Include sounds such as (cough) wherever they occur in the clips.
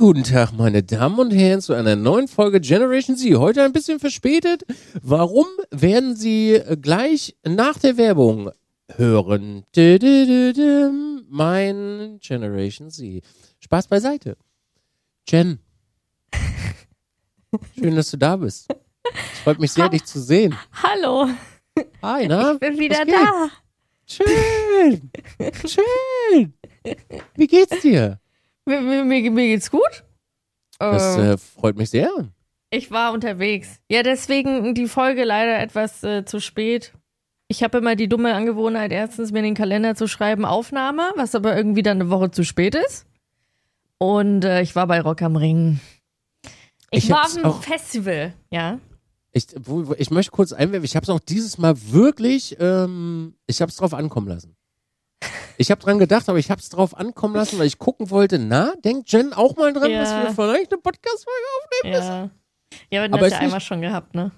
guten Tag, meine Damen und Herren, zu einer neuen Folge Generation Z. Heute ein bisschen verspätet. Warum werden Sie gleich nach der Werbung hören? Mein Generation Z. Spaß beiseite. Jen. Schön, dass du da bist. Es freut mich sehr, dich zu sehen. Hallo, Hi, na? ich bin wieder da. Schön. Schön. Wie geht's dir? Mir, mir, mir mir geht's gut. Das Ähm, äh, freut mich sehr. ich war unterwegs. Ja, deswegen die Folge leider etwas äh, zu spät. Ich habe immer die dumme Angewohnheit, erstens mir in den Kalender zu schreiben, Aufnahme, was aber irgendwie dann eine Woche zu spät ist. Und äh, ich war bei Rock am Ring. Ich, Ich war auf einem Festival, ja. Ich, wo, wo- ich möchte kurz einwerfen, ich habe es auch dieses Mal wirklich, ähm, ich habe es drauf ankommen lassen. Ich habe dran gedacht, aber ich habe es drauf ankommen lassen, weil ich gucken wollte, na, denkt Jen auch mal dran, Ja. dass wir vielleicht eine Podcast-Folge aufnehmen? Ja. Ja, aber das ja nicht- einmal schon gehabt, ne?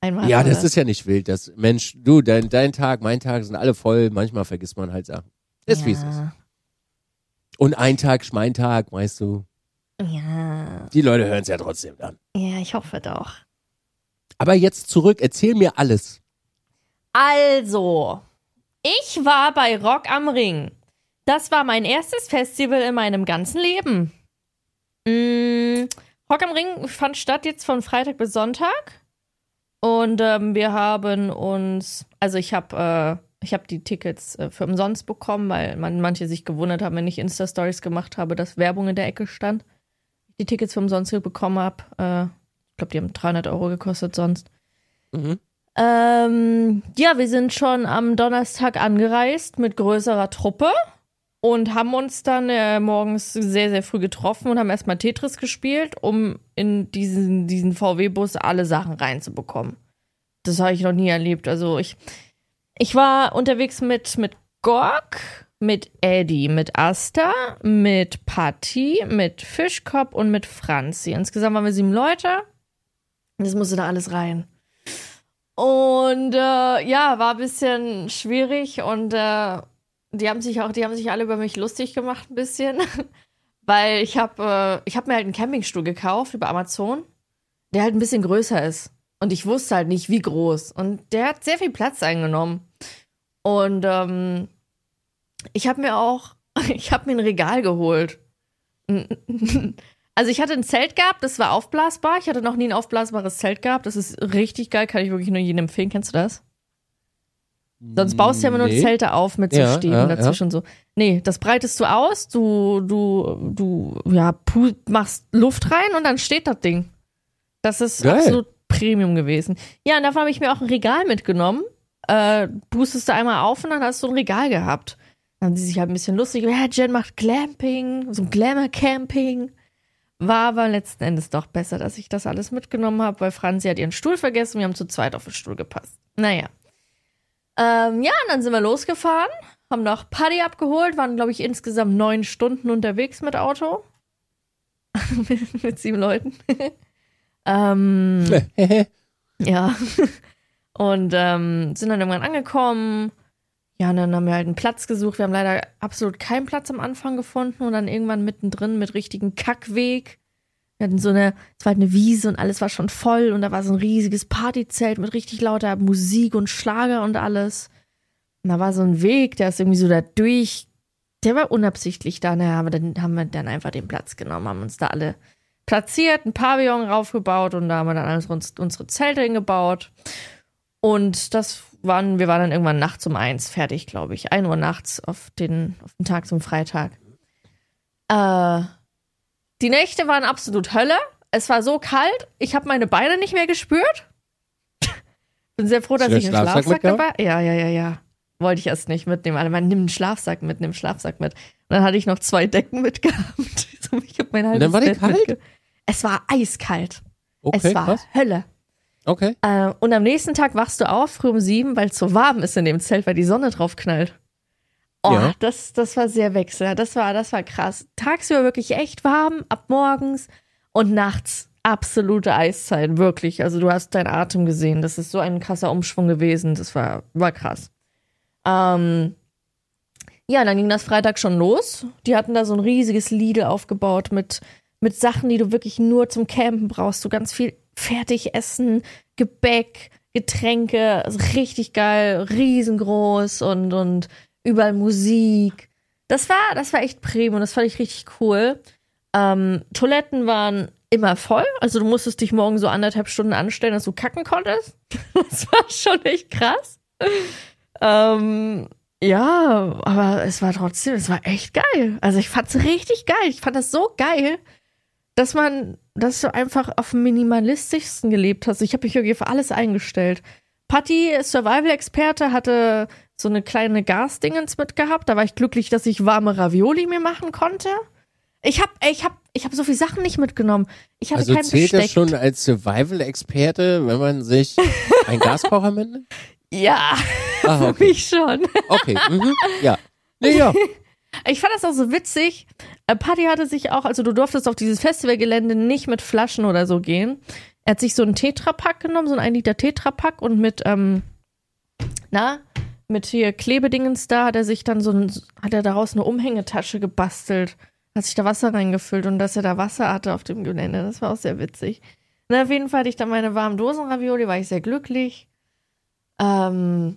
Einmal. Ja, wir das ist ja nicht wild. Das, Mensch, du, dein, dein Tag, mein Tag sind alle voll. Manchmal vergisst man halt Sachen. Ist wie es ist. ja. Und ein Tag ist mein Tag, weißt du. Ja. Die Leute hören es ja trotzdem dann. Ja, ich hoffe doch. Aber jetzt zurück, erzähl mir alles. Also, ich war bei Rock am Ring. Das war mein erstes Festival in meinem ganzen Leben. Mm, Rock am Ring fand statt jetzt von Freitag bis Sonntag. Und ähm, wir haben uns, also ich habe äh, hab die Tickets äh, für umsonst bekommen, weil man, manche sich gewundert haben, wenn ich Insta-Stories gemacht habe, dass Werbung in der Ecke stand. Die Tickets für umsonst bekommen habe. Äh, ich glaube, die haben 300 Euro gekostet sonst. Mhm. Ähm, ja, wir sind schon am Donnerstag angereist mit größerer Truppe und haben uns dann äh, morgens sehr, sehr früh getroffen und haben erstmal Tetris gespielt, um in diesen, diesen VW-Bus alle Sachen reinzubekommen. Das habe ich noch nie erlebt. Also ich, ich war unterwegs mit, mit Gork, mit Eddie, mit Asta, mit Patty, mit Fischkopf und mit Franzi. Insgesamt waren wir sieben Leute. Das musste da alles rein. Und äh, ja, war ein bisschen schwierig und äh, die haben sich auch, die haben sich alle über mich lustig gemacht ein bisschen, (laughs) weil ich habe, äh, ich habe mir halt einen Campingstuhl gekauft über Amazon, der halt ein bisschen größer ist. Und ich wusste halt nicht wie groß. Und der hat sehr viel Platz eingenommen. Und ähm, ich habe mir auch, (laughs) ich habe mir ein Regal geholt. Also ich hatte ein Zelt gehabt, das war aufblasbar. Ich hatte noch nie ein aufblasbares Zelt gehabt. Das ist richtig geil, kann ich wirklich nur jedem empfehlen. Kennst du das? Sonst baust du ja immer nur Nee. Zelte auf mit so Ja, Stäben ja, dazwischen so. Nee, das breitest du aus, du, du, du, ja, machst Luft rein und dann steht das Ding. Das ist Geil. absolut Premium gewesen. Ja, und davon habe ich mir auch ein Regal mitgenommen. Äh, boostest du einmal auf und dann hast du ein Regal gehabt. Dann haben die sich halt ein bisschen lustig. Ja, Jen macht Glamping, so Glamour-Camping. War aber letzten Endes doch besser, dass ich das alles mitgenommen habe, weil Franzi hat ihren Stuhl vergessen. Wir haben zu zweit auf den Stuhl gepasst. Naja. Ähm, ja, und dann sind wir losgefahren, haben noch Paddy abgeholt, waren, glaube ich, insgesamt neun Stunden unterwegs mit Auto. mit, (laughs) mit sieben Leuten. (laughs) ähm, (laughs) ja. Und ähm, sind dann irgendwann angekommen. Ja, und dann haben wir halt einen Platz gesucht. Wir haben leider absolut keinen Platz am Anfang gefunden und dann irgendwann mittendrin mit richtigen Kackweg. Wir hatten so eine, es war halt eine Wiese und alles war schon voll und da war so ein riesiges Partyzelt mit richtig lauter Musik und Schlager und alles. Und da war so ein Weg, der ist irgendwie so da durch. Der war unabsichtlich da. Naja, aber dann haben wir dann einfach den Platz genommen, haben uns da alle platziert, ein Pavillon raufgebaut und da haben wir dann alles uns, unsere Zelte hingebaut. Und das waren, wir waren dann irgendwann nachts um eins fertig, glaube ich. Ein Uhr nachts auf den, auf den Tag zum Freitag. Äh, die Nächte waren absolut Hölle. Es war so kalt, ich habe meine Beine nicht mehr gespürt. (laughs) Bin sehr froh, dass ich einen den Schlafsack Schlafsack dabei. Ja, ja, ja, ja. Wollte ich erst nicht mitnehmen. Alle meinen, nimm einen Schlafsack mit, nimm einen Schlafsack mit. Und dann hatte ich noch zwei Decken mitgehabt. (laughs) Ich hab mein dann halbes war die kalt? Es war eiskalt. Okay, es war krass. Hölle. Okay. Äh, und am nächsten Tag wachst du auf, früh um sieben, weil es so warm ist in dem Zelt, weil die Sonne drauf knallt. Oh, Ja. das, das war sehr wechsel. Das war, das war krass. Tagsüber wirklich echt warm, ab morgens und nachts absolute Eiszeit, wirklich. Also du hast deinen Atem gesehen. Das ist so ein krasser Umschwung gewesen. Das war, war krass. Ähm, ja, dann ging das Freitag schon los. Die hatten da so ein riesiges Lidl aufgebaut mit mit Sachen, die du wirklich nur zum Campen brauchst. So ganz viel Fertigessen, Gebäck, Getränke, also richtig geil, riesengroß und, und überall Musik. Das war, das war echt prima und das fand ich richtig cool. Ähm, Toiletten waren immer voll. Also du musstest dich morgen so anderthalb Stunden anstellen, dass du kacken konntest. (laughs) Das war schon echt krass. Ähm, ja, aber es war trotzdem, es war echt geil. Also ich fand's richtig geil. Ich fand das so geil, dass man, dass du einfach auf dem minimalistischsten gelebt hast. Ich habe mich irgendwie für alles eingestellt. Patty, Survival-Experte, hatte so eine kleine Gasdingens mitgehabt. Da war ich glücklich, dass ich warme Ravioli mir machen konnte. Ich hab, ich hab, ich hab so viele Sachen nicht mitgenommen. Ich hatte Also kein zählt Besteck. das schon als Survival-Experte, wenn man sich (laughs) einen Gaskocher mitnimmt? Ja, Ah, (laughs) für okay. mich schon. Okay, mhm. ja. Nee, ja. (laughs) Ich fand das auch so witzig. Äh, Paddy hatte sich auch, also du durftest auf dieses Festivalgelände nicht mit Flaschen oder so gehen. Er hat sich so einen Tetrapack genommen, so einen 1 Liter Tetrapack und mit, ähm, na, mit hier Klebedingens da hat er sich dann so ein, hat er daraus eine Umhängetasche gebastelt. Hat sich da Wasser reingefüllt und dass er da Wasser hatte auf dem Gelände. Das war auch sehr witzig. Na, auf jeden Fall hatte ich dann meine warmen Dosenravioli, war ich sehr glücklich. Ähm,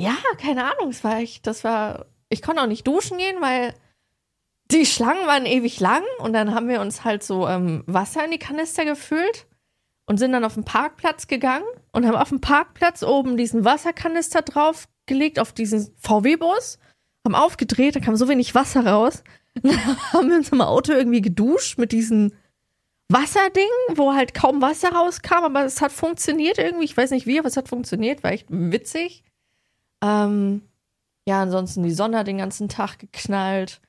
ja, keine Ahnung, es war echt, das war, ich konnte auch nicht duschen gehen, weil die Schlangen waren ewig lang und dann haben wir uns halt so ähm, Wasser in die Kanister gefüllt und sind dann auf den Parkplatz gegangen und haben auf dem Parkplatz oben diesen Wasserkanister draufgelegt auf diesen VW-Bus, haben aufgedreht, da kam so wenig Wasser raus. Und (laughs) dann haben wir uns im Auto irgendwie geduscht mit diesen Wasserding, wo halt kaum Wasser rauskam, aber es hat funktioniert irgendwie. Ich weiß nicht wie, aber es hat funktioniert, war echt witzig. Ähm, ja, ansonsten die Sonne hat den ganzen Tag geknallt.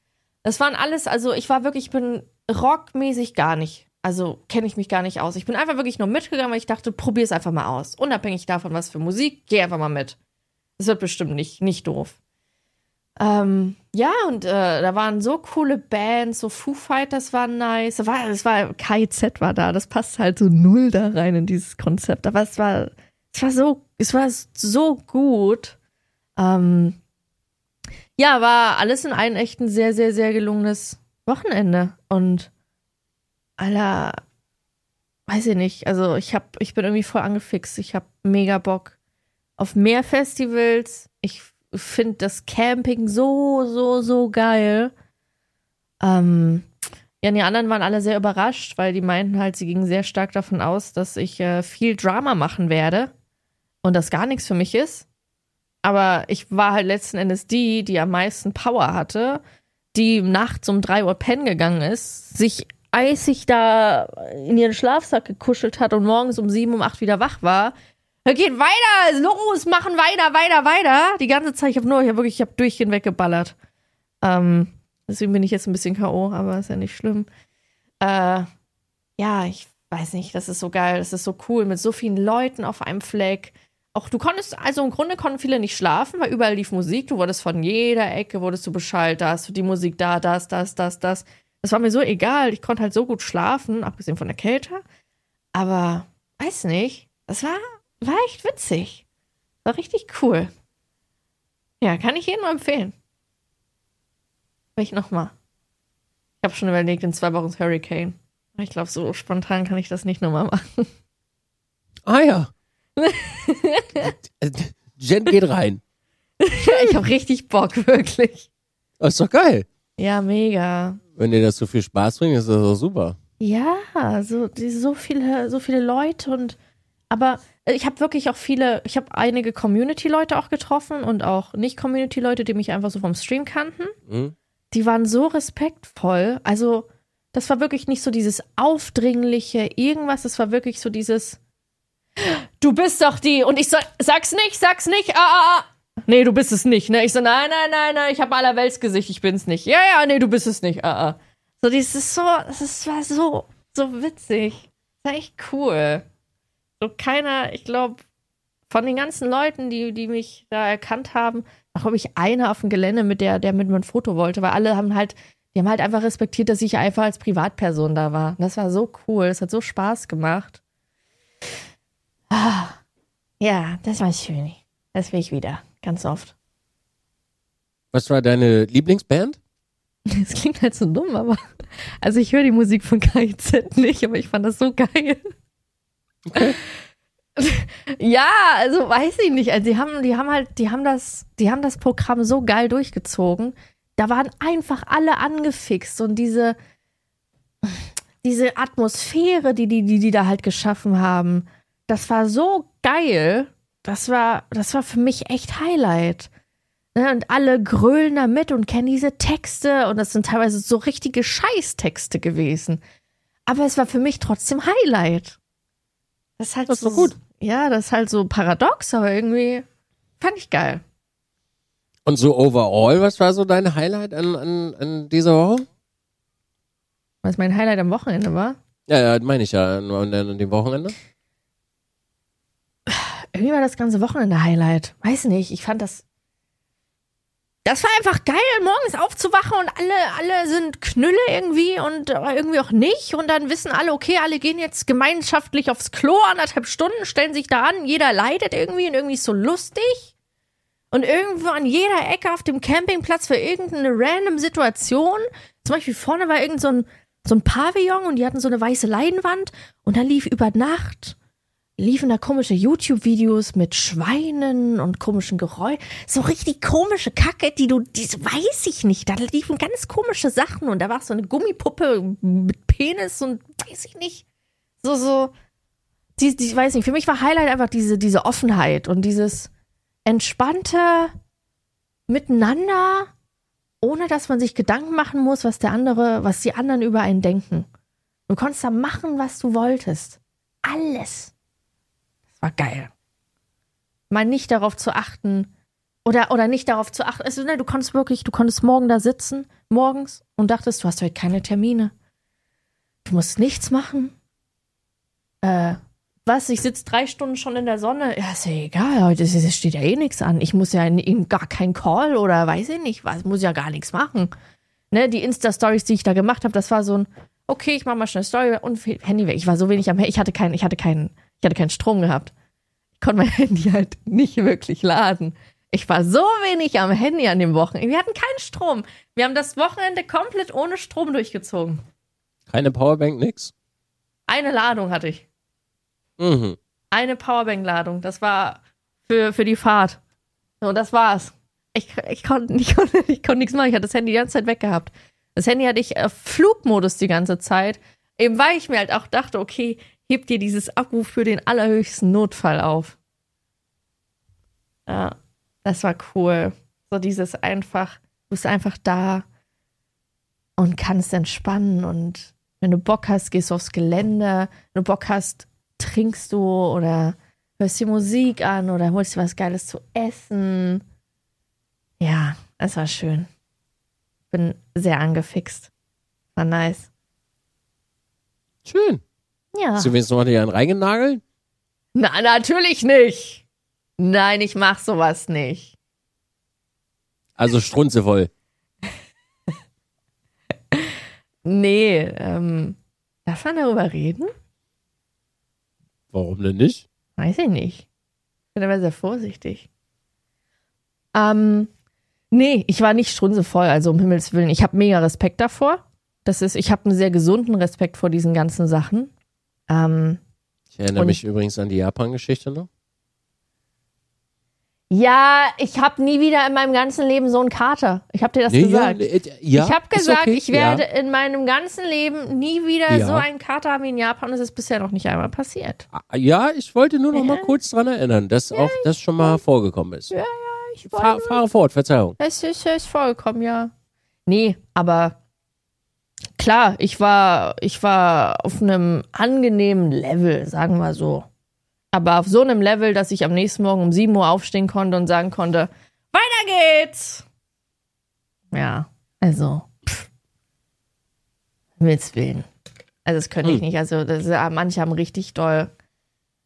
Das waren alles, also ich war wirklich, ich bin rockmäßig gar nicht. Also kenne ich mich gar nicht aus. Ich bin einfach wirklich nur mitgegangen, weil ich dachte, probier's einfach mal aus. Unabhängig davon, was für Musik, geh einfach mal mit. Es wird bestimmt nicht, nicht doof. Ähm, ja, und äh, da waren so coole Bands, so Foo Fighters waren nice. War, es war KIZ war da, das passt halt so null da rein in dieses Konzept. Aber es war, es war so, es war so gut. Ähm, ja, war alles in einem echt ein sehr, sehr, sehr gelungenes Wochenende. Und aller, weiß ich nicht, also ich hab, ich bin irgendwie voll angefixt. Ich hab mega Bock auf mehr Festivals. Ich finde das Camping so, so, so geil. Ähm, ja, die anderen waren alle sehr überrascht, weil die meinten halt, sie gingen sehr stark davon aus, dass ich äh, viel Drama machen werde und das gar nichts für mich ist. Aber ich war halt letzten Endes die, die am meisten Power hatte, die nachts um drei Uhr pennen gegangen ist, sich eisig da in ihren Schlafsack gekuschelt hat und morgens um sieben, um acht wieder wach war. Geht weiter, los, machen weiter, weiter, weiter. Die ganze Zeit, ich habe nur, ich habe wirklich, ich habe durchgehend weggeballert. Ähm, deswegen bin ich jetzt ein bisschen K.O., aber ist ja nicht schlimm. Äh, ja, ich weiß nicht, das ist so geil, das ist so cool, mit so vielen Leuten auf einem Fleck. Auch du konntest, also im Grunde konnten viele nicht schlafen, weil überall lief Musik. Du wurdest von jeder Ecke, wurdest du Bescheid, da hast du die Musik da, das, das, das, das. Das war mir so egal. Ich konnte halt so gut schlafen, abgesehen von der Kälte. Aber, weiß nicht, das war, war echt witzig. War richtig cool. Ja, kann ich jedem empfehlen. Vielleicht nochmal. Ich habe schon überlegt, in zwei Wochen Hurricane. Ich glaube, so spontan kann ich das nicht nochmal machen. Ah ja. (laughs) Jen geht rein. (laughs) ich habe richtig Bock, wirklich. Das ist doch geil. Ja, mega. Wenn dir das so viel Spaß bringt, ist das doch super. Ja, so, so viele, so viele Leute und aber ich habe wirklich auch viele, ich habe einige Community-Leute auch getroffen und auch nicht-Community-Leute, die mich einfach so vom Stream kannten. Hm? Die waren so respektvoll. Also, das war wirklich nicht so dieses aufdringliche irgendwas, das war wirklich so dieses Du bist doch die und ich so sag's nicht, sag's nicht. Ah, ah, ah. Nee, du bist es nicht, ne? Ich so nein, nein, nein, nein, ich habe allerweltsgesicht, ich bin's nicht. Ja, ja, nee, du bist es nicht. Ah, ah. So dieses so, das war so so witzig. Das war echt cool. So keiner, ich glaube, von den ganzen Leuten, die, die mich da erkannt haben, glaube ich, einer auf dem Gelände, mit der, der mit mir ein Foto wollte, weil alle haben halt, die haben halt einfach respektiert, dass ich einfach als Privatperson da war. Und das war so cool, das hat so Spaß gemacht. Ah, ja, das war schön. Das will ich wieder, ganz oft. Was war deine Lieblingsband? (laughs) Das klingt halt so dumm, aber. Also ich höre die Musik von KIZ nicht, aber ich fand das so geil. Okay. (laughs) Ja, also weiß ich nicht. Also die haben, die haben halt, die haben das, die haben das Programm so geil durchgezogen. Da waren einfach alle angefixt und diese, diese Atmosphäre, die die, die, die da halt geschaffen haben, das war so geil. Das war, das war für mich echt Highlight. Ne, Und alle grölen da mit und kennen diese Texte und das sind teilweise so richtige Scheißtexte gewesen. Aber es war für mich trotzdem Highlight. Das ist halt Das ist so gut. Ja, das ist halt so paradox, aber irgendwie fand ich geil. Und so overall, was war so dein Highlight an, an, an dieser Woche? Was mein Highlight am Wochenende war. Ja, ja, meine ich ja, an, an dem Wochenende. Irgendwie war das ganze Wochenende Highlight. Weiß nicht, ich fand das. Das war einfach geil, morgens aufzuwachen und alle, alle sind Knülle irgendwie und irgendwie auch nicht. Und dann wissen alle, okay, alle gehen jetzt gemeinschaftlich aufs Klo, anderthalb Stunden, stellen sich da an, jeder leidet irgendwie und irgendwie ist so lustig. Und irgendwo an jeder Ecke auf dem Campingplatz für irgendeine random Situation. Zum Beispiel vorne war irgend so ein, so ein Pavillon und die hatten so eine weiße Leinwand und da lief über Nacht liefen da komische YouTube-Videos mit Schweinen und komischen Geräuschen. So richtig komische Kacke, die du, die weiß ich nicht. Da liefen ganz komische Sachen und da war so eine Gummipuppe mit Penis und weiß ich nicht. So, so, die, die weiß nicht. Für mich war Highlight einfach diese, diese Offenheit und dieses entspannte Miteinander, ohne dass man sich Gedanken machen muss, was der andere, was die anderen über einen denken. Du konntest da machen, was du wolltest. Alles war geil. Mal nicht darauf zu achten oder, oder nicht darauf zu achten. Also, ne, du konntest wirklich, du konntest morgen da sitzen, morgens und dachtest, du hast heute keine Termine. Du musst nichts machen. Äh, was? Ich sitze drei Stunden schon in der Sonne. Ja, ist ja egal. Heute steht ja eh nichts an. Ich muss ja in, in gar keinen Call oder weiß ich nicht was. Muss ja gar nichts machen. Ne, die Insta-Stories, die ich da gemacht habe, das war so ein, okay, ich mach mal schnell Story und Handy weg. Ich war so wenig am Handy. Ich hatte keinen, ich hatte keinen, ich hatte keinen Strom gehabt. Ich konnte mein (laughs) Handy halt nicht wirklich laden. Ich war so wenig am Handy an dem Wochenende. Wir hatten keinen Strom. Wir haben das Wochenende komplett ohne Strom durchgezogen. Keine Powerbank, nix? Eine Ladung hatte ich. Mhm. Eine Powerbank-Ladung. Das war für, für die Fahrt. Und das war's. Ich, ich konnte (laughs) ich konnte, ich konnte nichts machen. Ich hatte das Handy die ganze Zeit weggehabt. Das Handy hatte ich auf Flugmodus die ganze Zeit. Eben weil ich mir halt auch dachte, okay, heb dir dieses Akku für den allerhöchsten Notfall auf. Ja, das war cool. So dieses einfach, du bist einfach da und kannst entspannen und wenn du Bock hast, gehst du aufs Gelände. Wenn du Bock hast, trinkst du oder hörst dir Musik an oder holst dir was Geiles zu essen. Ja, es war schön. Bin sehr angefixt. War nice. Schön. Ja. Hast du wenigstens noch einen reingenagelt? Na, natürlich nicht. Nein, ich mach sowas nicht. Also strunze voll. (laughs) Nee, ähm, darf man darüber reden? Warum denn nicht? Weiß ich nicht. Ich bin aber sehr vorsichtig. Ähm, nee, ich war nicht strunzevoll, also um Himmels Willen. Ich habe mega Respekt davor. Das ist, ich habe einen sehr gesunden Respekt vor diesen ganzen Sachen. Ähm, Ich erinnere mich übrigens an die Japan-Geschichte noch. ja, ich habe nie wieder in meinem ganzen Leben so einen Kater. Ich habe dir das Nee, gesagt. Ja, äh, ja, ich habe gesagt, okay, ich werde Ja. in meinem ganzen Leben nie wieder Ja. so einen Kater haben wie in Japan. Das ist bisher noch nicht einmal passiert. Ah, Ja, ich wollte nur noch mal Ja. kurz dran erinnern, dass auch das schon mal vorgekommen ist. Ja, Ich Fahr, fahre fort, Verzeihung. Es ist, es ist vollkommen, ja. Nee, aber klar, ich war, ich war auf einem angenehmen Level, sagen wir so. Aber auf so einem Level, dass ich am nächsten Morgen um 7 Uhr aufstehen konnte und sagen konnte, weiter geht's. Ja, also, pff. Will's willen. Also, das könnte ich Hm. nicht. Also, das, ja, manche haben richtig doll,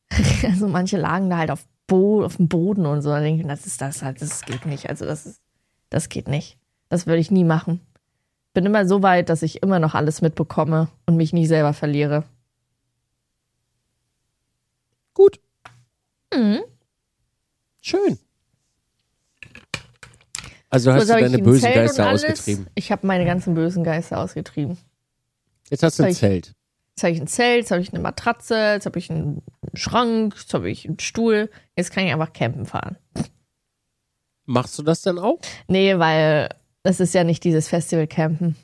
(laughs) also manche lagen da halt auf, Bo auf dem Boden und so. Da denke ich, das ist das halt, das geht nicht. Also, das ist, das geht nicht. Das würde ich nie machen. Bin immer so weit, dass ich immer noch alles mitbekomme und mich nie selber verliere. Gut, Mhm. schön. Also hast Jetzt du deine ein bösen Zelt Geister ausgetrieben. Ich habe meine ganzen bösen Geister ausgetrieben. Jetzt hast du ein ich- Zelt. Jetzt habe ich ein Zelt, jetzt habe ich eine Matratze, jetzt habe ich einen Schrank, jetzt habe ich einen Stuhl. Jetzt kann ich einfach campen fahren. Machst du das denn auch? Nee, weil das ist ja nicht dieses Festival-Campen.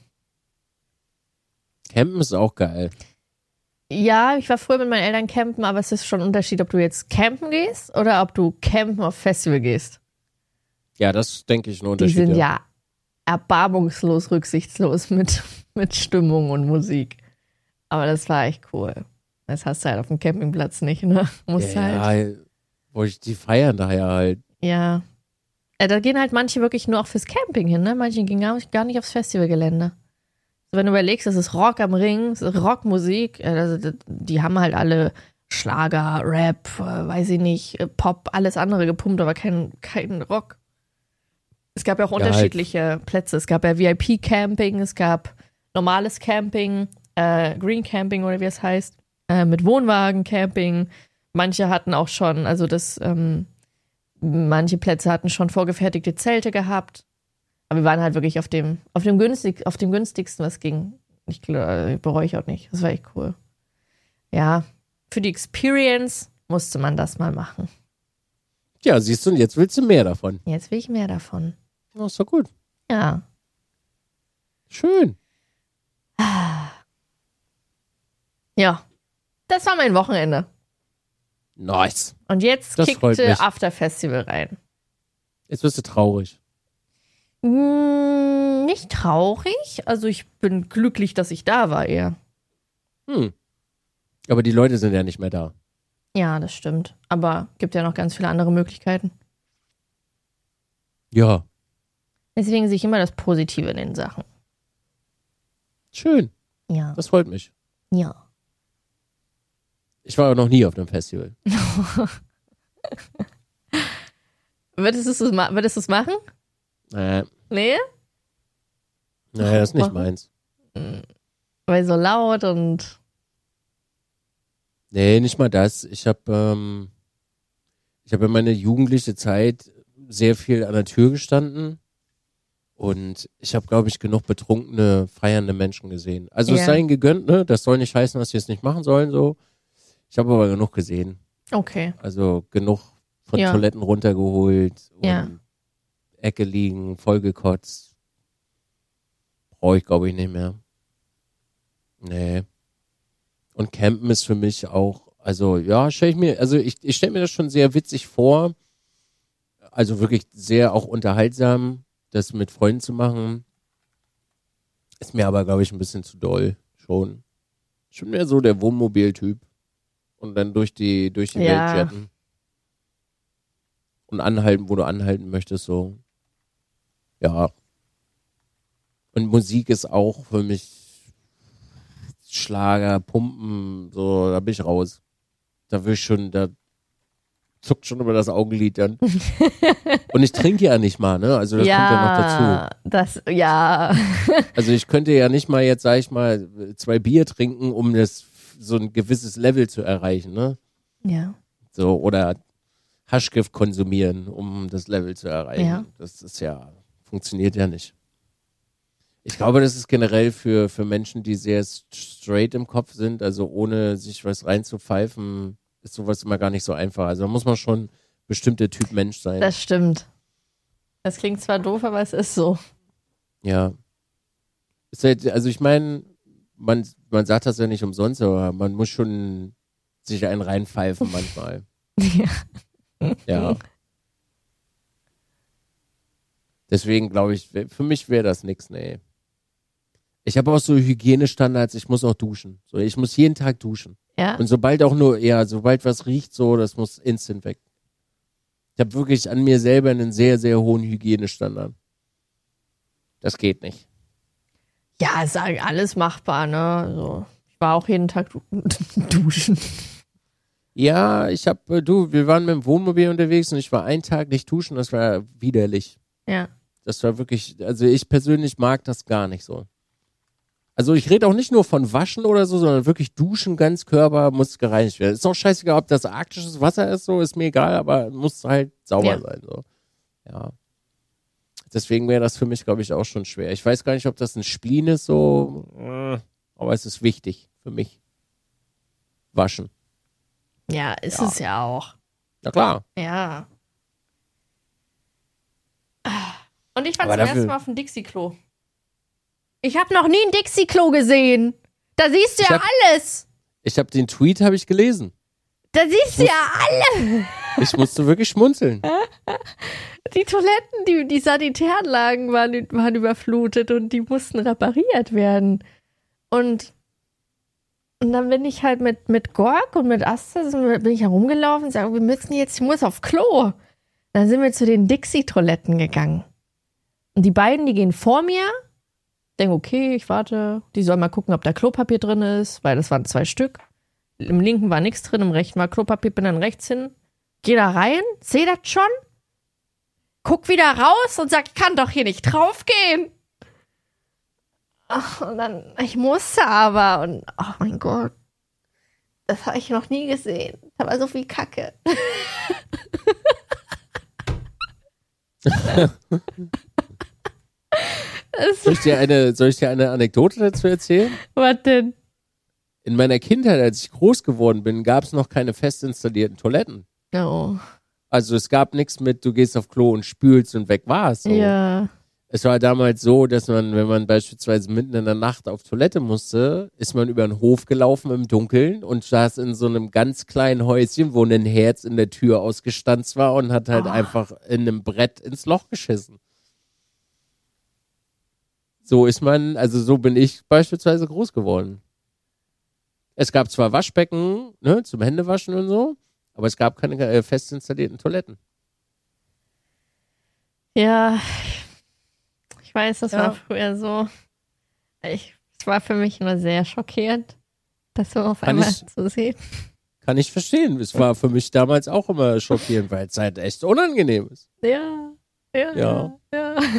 Campen ist auch geil. Ja, ich war früher mit meinen Eltern campen, aber es ist schon ein Unterschied, ob du jetzt campen gehst oder ob du campen auf Festival gehst. Ja, das denke ich ein Die Unterschied. sind ja. ja erbarmungslos rücksichtslos mit, (laughs) mit Stimmung und Musik. Aber das war echt cool. Das hast du halt auf dem Campingplatz nicht, ne? (laughs) Musst ja, halt. ja, wo ich die feiern daher halt. Ja. Äh, Da gehen halt manche wirklich nur auch fürs Camping hin, ne? Manche gehen gar nicht, gar nicht aufs Festivalgelände. Wenn du überlegst, das ist Rock am Ring, das ist Rockmusik, äh, das- die haben halt alle Schlager, Rap, äh, weiß ich nicht, Pop, alles andere gepumpt, aber kein, kein Rock. Es gab ja auch Ja, halt. unterschiedliche Plätze. Es gab ja VIP-Camping, es gab normales Camping, äh, Green Camping oder wie es heißt, äh, mit Wohnwagen-Camping. Manche hatten auch schon, also das, ähm, manche Plätze hatten schon vorgefertigte Zelte gehabt. Aber wir waren halt wirklich auf dem, auf dem, günstig, auf dem günstigsten, was ging. Ich äh, bereue ich auch nicht. Das war echt cool. Ja, für die Experience musste man das mal machen. Ja, siehst du, und jetzt willst du mehr davon. Jetzt will ich mehr davon. Das ist doch gut. Ja. Schön. Ja. Das war mein Wochenende. Nice. Und jetzt Das kickte. After Festival rein. Jetzt wirst du traurig. Hm, nicht traurig. Also ich bin glücklich, dass ich da war eher. Hm. Aber die Leute sind ja nicht mehr da. Ja, das stimmt. Aber gibt ja noch ganz viele andere Möglichkeiten. Ja, Deswegen sehe ich immer das Positive in den Sachen. schön. Ja. Das freut mich. Ja. Ich war noch nie auf einem Festival. (laughs) Würdest du es ma würdest es machen? Äh, Nee? naja, das ist nicht meins. Weil so laut und. Nee, nicht mal das. Ich habe ähm, ich habe in meiner jugendlichen Zeit sehr viel an der Tür gestanden und ich habe, glaube ich, genug betrunkene, feiernde Menschen gesehen. Also es Ja. sei ihnen gegönnt, ne? Das soll nicht heißen, dass sie es nicht machen sollen, so. Ich habe aber genug gesehen. Okay. Also genug von Ja. Toiletten runtergeholt und Ja. Ecke liegen, vollgekotzt. Brauche ich, glaube ich, nicht mehr. Nee. Und Campen ist für mich auch, also ja, stelle ich mir, also ich, ich stelle mir das schon sehr witzig vor. Also wirklich sehr auch unterhaltsam, das mit Freunden zu machen. Ist mir aber, glaube ich, ein bisschen zu doll schon. Ich bin mehr so der Wohnmobil-Typ. Und dann durch die, durch die Ja. Welt jetten. Und anhalten, wo du anhalten möchtest, so. Ja. Und Musik ist auch für mich Schlager, Pumpen, so, da bin ich raus. Da will ich schon, da zuckt schon über das Augenlid dann. (laughs) Und ich trinke ja nicht mal, ne? Also das kommt ja noch dazu. Das, ja. Also ich könnte ja nicht mal jetzt, sag ich mal, zwei Bier trinken, um das so ein gewisses Level zu erreichen, ne? Ja. So, oder Haschgift konsumieren, um das Level zu erreichen. Ja. Das ist ja, funktioniert ja nicht. Ich glaube, das ist generell für, für Menschen, die sehr straight im Kopf sind, also ohne sich was reinzupfeifen, ist sowas immer gar nicht so einfach. Also da muss man schon bestimmter Typ Mensch sein. Das stimmt. Das klingt zwar doof, aber es ist so. Ja. Halt, also ich meine, man, man sagt das ja nicht umsonst, aber man muss schon sich einen reinpfeifen (laughs) manchmal. Ja. Ja. Deswegen glaube ich, für mich wäre das nix, nee. Ich habe auch so Hygienestandards, ich muss auch duschen. So, ich muss jeden Tag duschen. Ja. Und sobald auch nur, ja, sobald was riecht, so, das muss instant weg. Ich habe wirklich an mir selber einen sehr, sehr hohen Hygienestandard. Das geht nicht. Ja, ist alles machbar, ne? Also, ich war auch jeden Tag du (laughs) duschen. Ja, ich habe, äh, du, wir waren mit dem Wohnmobil unterwegs und ich war einen Tag nicht duschen, das war widerlich. Ja. Das war wirklich, also ich persönlich mag das gar nicht so. Also ich rede auch nicht nur von Waschen oder so, sondern wirklich Duschen, ganz Körper muss gereinigt werden. Ist auch scheißegal, ob das arktisches Wasser ist, so ist mir egal, aber muss halt sauber Ja. sein, so. Ja. Deswegen wäre das für mich, glaube ich, auch schon schwer. Ich weiß gar nicht, ob das ein Spleen ist, so, äh, aber es ist wichtig für mich. Waschen. Ja, ist Ja. es ja auch. Na klar. Ja. Und ich war Aber zum dafür- ersten Mal auf dem Dixie-Klo. Ich habe noch nie ein Dixie-Klo gesehen. Da siehst du Ich ja hab- alles. Ich habe den Tweet habe ich gelesen. Da siehst du ja alles. Ich musste wirklich schmunzeln. (laughs) Die Toiletten, die, die Sanitäranlagen waren, waren überflutet und die mussten repariert werden. Und, und dann bin ich halt mit, mit Gorg und mit Asta sind wir- bin ich herumgelaufen und sage, wir müssen jetzt, ich muss auf Klo. Dann sind wir zu den Dixie-Toiletten gegangen. Und die beiden, die gehen vor mir. Denke, okay, ich warte. Die sollen mal gucken, ob da Klopapier drin ist, weil das waren zwei Stück. Im linken war nichts drin, im rechten war Klopapier, bin dann rechts hin. Geh da rein, seh das schon, guck wieder raus und sag, kann doch hier nicht draufgehen. Ach, und dann, ich musste aber und, oh mein Gott, das habe ich noch nie gesehen. Da war so viel Kacke. (laughs) Soll ich dir eine, soll ich dir eine Anekdote dazu erzählen? Was denn? In meiner Kindheit, als ich groß geworden bin, gab es noch keine fest installierten Toiletten. Oh. Also es gab nichts mit, du gehst auf Klo und spülst und weg war's. So. Ja. Es war damals so, dass man, wenn man beispielsweise mitten in der Nacht auf Toilette musste, ist man über den Hof gelaufen im Dunkeln und saß in so einem ganz kleinen Häuschen, wo ein Herz in der Tür ausgestanzt war und hat halt Oh. einfach in einem Brett ins Loch geschissen. So ist man, also so bin ich beispielsweise groß geworden. Es gab zwar Waschbecken, ne, zum Händewaschen und so, aber es gab keine äh, fest installierten Toiletten. Ja. Ich weiß, das Ja. war früher so. Ich, es war für mich nur sehr schockierend, das so auf Kann einmal ich- zu sehen. Kann ich verstehen. Es war für mich damals auch immer schockierend, weil es halt echt unangenehm ist. Ja, ja, Ja. ja. (laughs)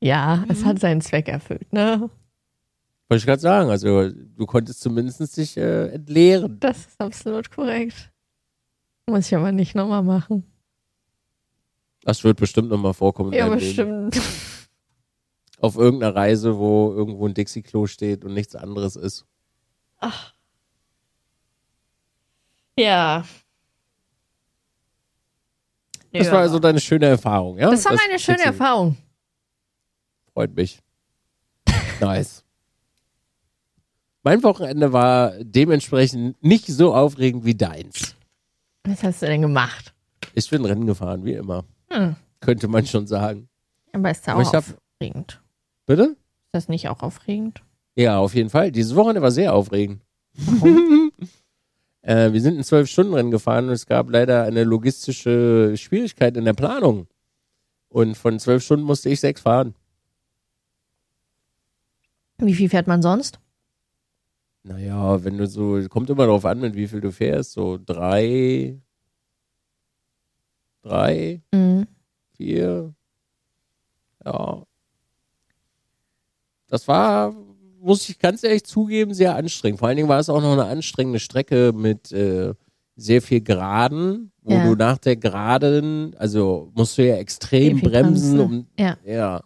Ja, es hat seinen Zweck erfüllt, ne? Wollte ich gerade sagen. Also, du konntest zumindest dich äh, entleeren. Das ist absolut korrekt. Muss ich aber nicht nochmal machen. Das wird bestimmt nochmal vorkommen. Ja, deinem Leben. bestimmt. Auf irgendeiner Reise, wo irgendwo ein Dixie-Klo steht und nichts anderes ist. Ja. Das Ja. war also deine schöne Erfahrung, ja? Das war meine schöne kriegst du- Erfahrung. Freut mich. (laughs) nice. Mein Wochenende war dementsprechend nicht so aufregend wie deins. Was hast du denn gemacht? Ich bin Rennen gefahren, wie immer. Hm. Könnte man schon sagen. Aber ist ja auch hab- aufregend. Bitte? Ist das nicht auch aufregend? Ja, auf jeden Fall. Dieses Wochenende war sehr aufregend. (laughs) äh, wir sind ein zwölf Stunden Rennen gefahren und es gab leider eine logistische Schwierigkeit in der Planung. Und von zwölf Stunden musste ich sechs fahren. Wie viel fährt man sonst? Naja, wenn du so, kommt immer darauf an, mit wie viel du fährst. So drei, drei, Mhm. vier. Ja. Das war, muss ich ganz ehrlich zugeben, sehr anstrengend. Vor allen Dingen war es auch noch eine anstrengende Strecke mit äh, sehr viel Geraden, wo Ja. du nach der Geraden, also musst du ja extrem bremsen. um Ja. ja.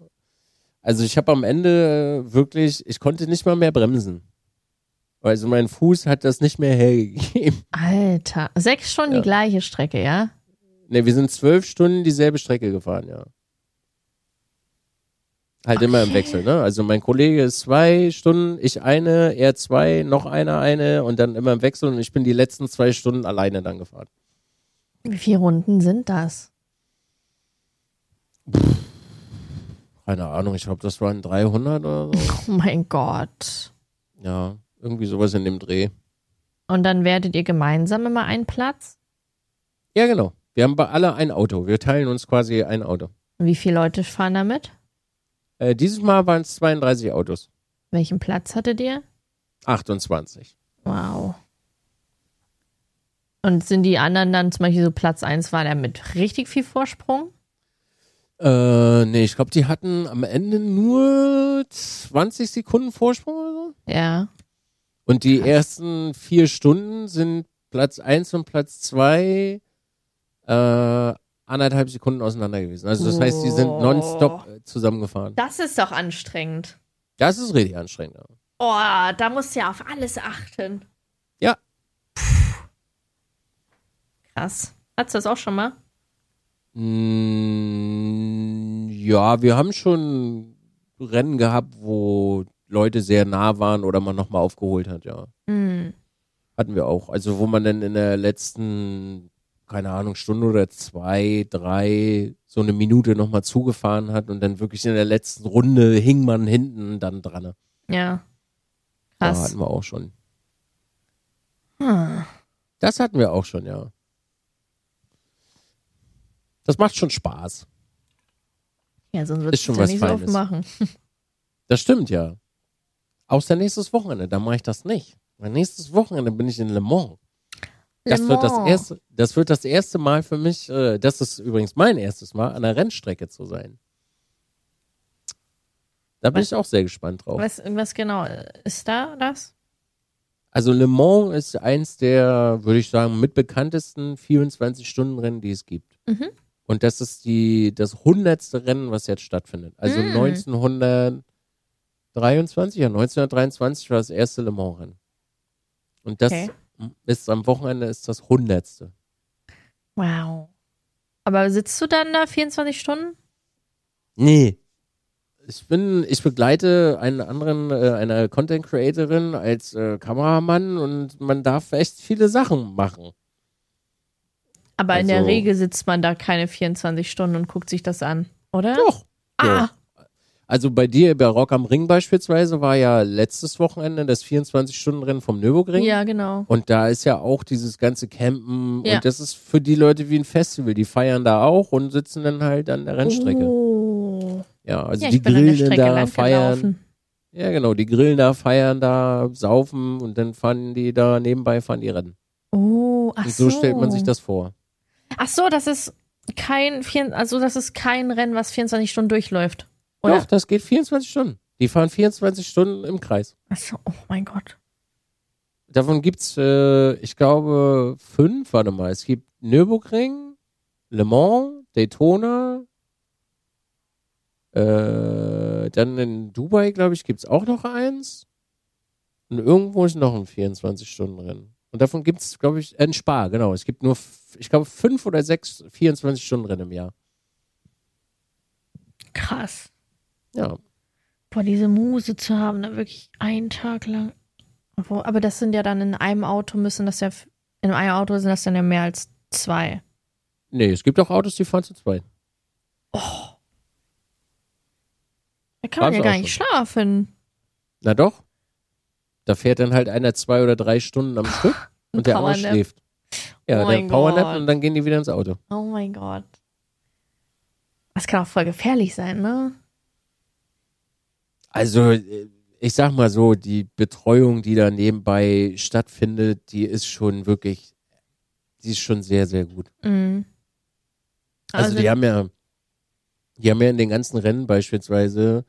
Also ich habe am Ende äh, wirklich, ich konnte nicht mal mehr bremsen. Also mein Fuß hat das nicht mehr hergegeben. (laughs) Alter. Sechs Stunden Ja. die gleiche Strecke, ja? Ne, wir sind zwölf Stunden dieselbe Strecke gefahren, ja. Halt immer im Okay. Wechsel, ne? Also mein Kollege ist zwei Stunden, ich eine, er zwei, noch einer eine und dann immer im Wechsel und ich bin die letzten zwei Stunden alleine dann gefahren. Wie viele Runden sind das? Keine Ahnung, ich glaube, das waren 300 oder so. (laughs) Oh mein Gott. Ja, irgendwie sowas in dem Dreh. Und dann werdet ihr gemeinsam immer einen Platz? Ja, genau. Wir haben bei alle ein Auto. Wir teilen uns quasi ein Auto. Wie viele Leute fahren damit? Äh, dieses Mal waren es 32 Autos. Welchen Platz hattet ihr? 28. Wow. Und sind die anderen dann zum Beispiel so Platz 1 war der mit richtig viel Vorsprung? Äh, nee, ich glaube, die hatten am Ende nur 20 Sekunden Vorsprung oder so. Ja. Und die ersten vier Stunden sind Platz 1 und Platz 2 äh, anderthalb Sekunden auseinander gewesen. Also das heißt, die sind Oh. nonstop äh, zusammengefahren. Das ist doch anstrengend. Das ist richtig anstrengend. Oh, da musst du ja auf alles achten. Ja. Krass. Hattest du das auch schon mal? Mm, ja, wir haben schon Rennen gehabt, wo Leute sehr nah waren oder man nochmal aufgeholt hat, ja. Hm. Hatten wir auch. Also wo man dann in der letzten, keine Ahnung, Stunde oder zwei, drei, so eine Minute nochmal zugefahren hat und dann wirklich in der letzten Runde hing man hinten dann dran. Ja. Da Krass. hatten wir auch schon. Hm. Das hatten wir auch schon, ja. Das macht schon Spaß. Ja, sonst würdest du ja was nicht so oft Feines. machen. (laughs) Das stimmt, ja. Außer nächstes Wochenende, dann mache ich das nicht. Weil nächstes Wochenende bin ich in Le Mans. Das, Wird das, erste, das wird das erste Mal für mich, äh, das ist übrigens mein erstes Mal, an der Rennstrecke zu sein. Da bin was, ich auch sehr gespannt drauf. Was, was genau äh, ist da das? Also Le Mans ist eins der, würde ich sagen, mitbekanntesten 24-Stunden-Rennen, die es gibt. Mhm. Und das ist die, das hundertste Rennen, was jetzt stattfindet. Also mhm. 1900 23, ja, 1923 war das erste Le Mans-Rennen. Und das okay. ist am Wochenende ist das hundertste. Wow. Aber sitzt du dann da 24 Stunden? Nee. Ich bin, ich begleite einen anderen, äh, eine Content Creatorin als äh, Kameramann und man darf echt viele Sachen machen. Aber also, in der also Regel sitzt man da keine 24 Stunden und guckt sich das an, oder? Doch. Ah. Ja. Also bei dir, bei Rock am Ring beispielsweise, war ja letztes Wochenende das 24-Stunden-Rennen vom Nürburgring. ja, genau. Und da ist ja auch dieses ganze Campen Ja. und das ist für die Leute wie ein Festival. Die feiern da auch und sitzen dann halt an der Rennstrecke. Oh. Ja, also Ja, die grillen da, feiern. gelaufen. Ja, genau, die grillen da, feiern da, saufen und dann fahren die da nebenbei fahren die Rennen. Oh, ach und so, stellt man sich das vor. Ach so, das ist kein, also das ist kein Rennen, was 24 Stunden durchläuft. Oder? Doch, das geht 24 Stunden. Die fahren 24 Stunden im Kreis. Ach so, oh mein Gott. Davon gibt's, äh, ich glaube, fünf, warte mal. Es gibt Nürburgring, Le Mans, Daytona, äh, dann in Dubai, glaube ich, gibt's auch noch eins. Und irgendwo ist noch ein 24-Stunden-Rennen. Und davon gibt's, glaube ich, äh, ein Spa, genau. Es gibt nur, ich glaube, fünf oder sechs 24-Stunden-Rennen im Jahr. Krass. Ja. Boah, diese Muse zu haben, da wirklich einen Tag lang. Obwohl- Aber das sind ja dann in einem Auto müssen das ja, in einem Auto sind das dann ja mehr als zwei. Nee, es gibt auch Autos, die fahren zu zweit. Da kann man War's ja gar nicht schlafen. Na doch. Da fährt dann halt einer zwei oder drei Stunden am (laughs) Stück und der andere schläft. Ja, Oh der Powernap und dann gehen die wieder ins Auto. Oh mein Gott. Das kann auch voll gefährlich sein, ne? Also, äh, ich sag mal so, die Betreuung, die da nebenbei stattfindet, die ist schon wirklich, die ist schon sehr, sehr gut. Mhm. Also, die haben ja, die haben ja in den ganzen Rennen beispielsweise,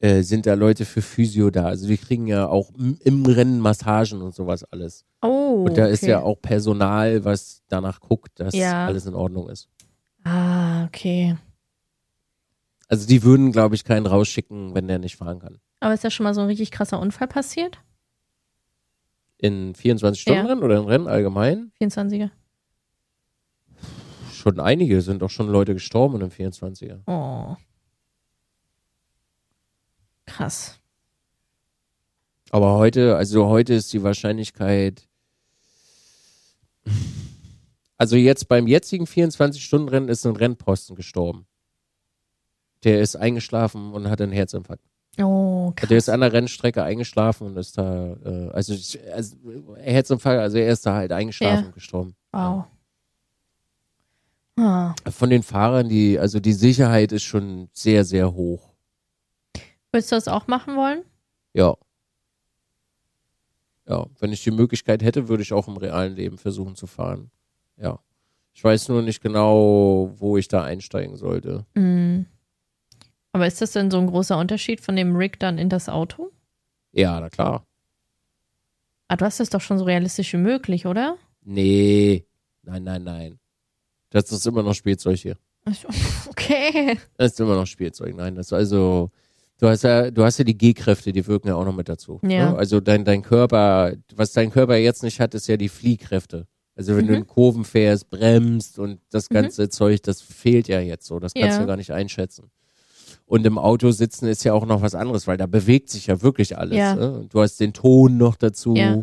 äh, sind da Leute für Physio da. Also die kriegen ja auch im, Rennen Massagen und sowas alles. oh, Und da ist okay. ja auch Personal, was danach guckt, dass Ja. alles in Ordnung ist. Ah, okay. Also die würden, glaube ich, keinen rausschicken, wenn der nicht fahren kann. Aber ist ja schon mal so ein richtig krasser Unfall passiert? In 24 Stunden Ja. Rennen oder in Rennen allgemein? 24er. Schon einige sind auch schon Leute gestorben in dem 24er. Oh. Krass. Aber heute, also heute ist die Wahrscheinlichkeit, also jetzt beim jetzigen 24-Stunden-Rennen ist ein Rennposten gestorben. Der ist eingeschlafen und hat einen Herzinfarkt. Oh, krass. Der ist an der Rennstrecke eingeschlafen und ist da, äh, also, also Herzinfarkt, also er ist da halt eingeschlafen Ja. und gestorben. Wow. Ah. Von den Fahrern, die, also die Sicherheit ist schon sehr, sehr hoch. Würdest du das auch machen wollen? Ja. Ja, wenn ich die Möglichkeit hätte, würde ich auch im realen Leben versuchen zu fahren. Ja. Ich weiß nur nicht genau, wo ich da einsteigen sollte. Mhm. Aber ist das denn so ein großer Unterschied von dem Rig dann in das Auto? Ja, na klar. Ah, du hast das doch schon so realistisch wie möglich, oder? Nee. Nein, nein, nein. Das ist immer noch Spielzeug hier. (laughs) Okay. Das ist immer noch Spielzeug. Nein, das ist also, du hast ja, du hast ja die G-Kräfte, die wirken ja auch noch mit dazu. Ja. Ne? Also dein, dein Körper, was dein Körper jetzt nicht hat, ist ja die Fliehkräfte. Also wenn du Mhm. in Kurven fährst, bremst und das ganze Zeug, das fehlt ja jetzt so. Das kannst Ja. du gar nicht einschätzen. Und im Auto sitzen ist ja auch noch was anderes, weil da bewegt sich ja wirklich alles. Ja. Ne? Du hast den Ton noch dazu, Ja.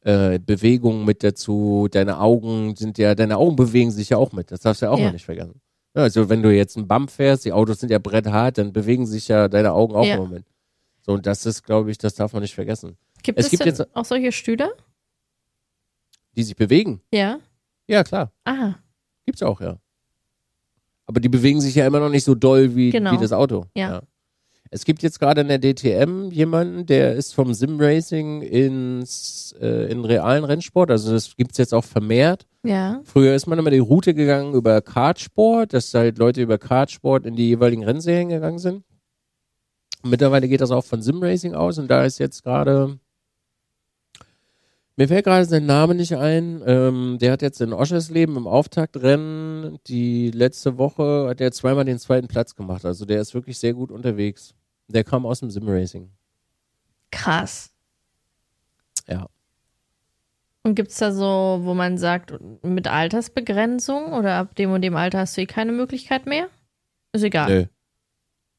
äh, Bewegung mit dazu, deine Augen sind ja, deine Augen bewegen sich ja auch mit. Das darfst du ja auch Ja. noch nicht vergessen. Ja, Also wenn du jetzt einen Bump fährst, die Autos sind ja bretthart, dann bewegen sich ja deine Augen auch Ja. im Moment. So, und das ist, glaube ich, das darf man nicht vergessen. Gibt Es es, gibt jetzt- auch solche Stühle? Die sich bewegen. Ja. Ja, klar. Ah, Gibt's auch, ja. Aber die bewegen sich ja immer noch nicht so doll wie, Genau. wie das Auto. Ja. Es gibt jetzt gerade in der DTM jemanden, der ist vom Simracing ins äh, in realen Rennsport. Also das gibt's jetzt auch vermehrt. ja. Früher ist man immer die Route gegangen über Kartsport, dass halt Leute über Kartsport in die jeweiligen Rennserien gegangen sind. Mittlerweile geht das auch von Simracing aus und da ist jetzt gerade mir fällt gerade sein Name nicht ein. Ähm, der hat jetzt in Oschersleben im Auftaktrennen die letzte Woche hat er zweimal den zweiten Platz gemacht. Also der ist wirklich sehr gut unterwegs. Der kam aus dem Simracing. Krass. Ja. Und gibt's da so, wo man sagt, mit Altersbegrenzung oder ab dem und dem Alter hast du eh keine Möglichkeit mehr? Ist egal. Nö.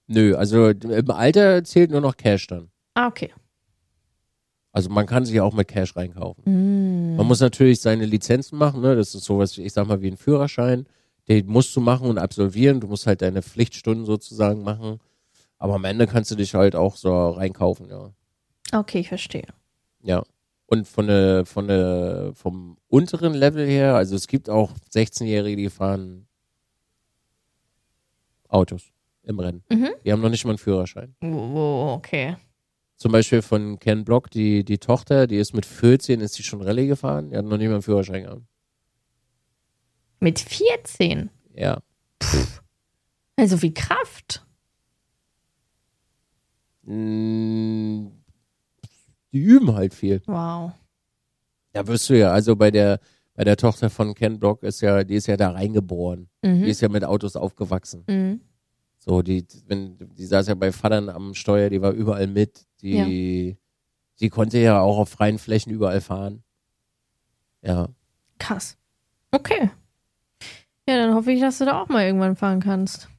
Nö, also im Alter zählt nur noch Cash dann. Ah, okay. Also man kann sich auch mit Cash reinkaufen. Mm. Man muss natürlich seine Lizenzen machen, ne? Das ist sowas, ich sag mal, wie ein Führerschein. Den musst du machen und absolvieren. Du musst halt deine Pflichtstunden sozusagen machen. Aber am Ende kannst du dich halt auch so reinkaufen, ja. Okay, ich verstehe. Ja. Und von der, von der, vom unteren Level her, also es gibt auch 16-Jährige, die fahren Autos im Rennen. Mhm. Die haben noch nicht mal einen Führerschein. Oh, okay. Zum Beispiel von Ken Block, die, die Tochter, die ist mit 14, ist die schon Rallye gefahren, die hat noch nicht mal einen Führerschein gehabt. Mit 14? Ja. Also wie Kraft. Mm, Die üben halt viel. Wow. Da wirst du ja, also bei der, bei der Tochter von Ken Block ist ja, die ist ja da reingeboren. Die Mhm. ist ja mit Autos aufgewachsen. Mhm. So, die, wenn, die saß ja bei Vatern am Steuer, die war überall mit. Die, die konnte ja auch auf freien Flächen überall fahren. Ja. Krass. Okay. Ja, dann hoffe ich, dass du da auch mal irgendwann fahren kannst.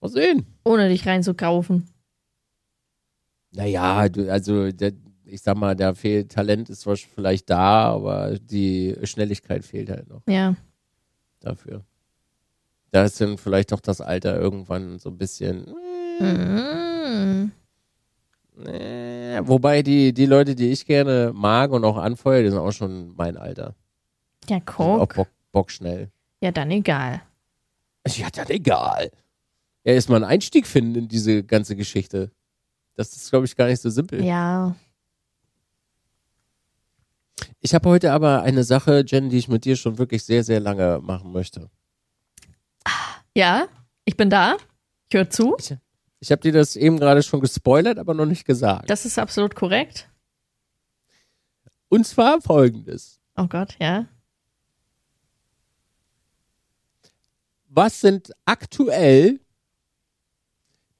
Mal sehen. Ohne dich reinzukaufen. Naja, du, also, der, ich sag mal, da fehlt Talent, ist zwar vielleicht da, aber die Schnelligkeit fehlt halt noch Ja. dafür. Da ist dann vielleicht doch das Alter irgendwann so ein bisschen. Mhm. Äh, wobei die, die Leute, die ich gerne mag und auch anfeuere, die sind auch schon mein Alter. Ja, sind auch guck. Bock, Bock schnell. Ja, dann egal. Ja, dann egal. Ja, erstmal einen Einstieg finden in diese ganze Geschichte. Das ist, glaube ich, gar nicht so simpel. Ja. Ich habe heute aber eine Sache, Jen, die ich mit dir schon wirklich sehr, sehr lange machen möchte. Ja, ich bin da. Ich höre zu. Ich habe dir das eben gerade schon gespoilert, aber noch nicht gesagt. Das ist absolut korrekt. Und zwar folgendes. Oh Gott, ja. Was sind aktuell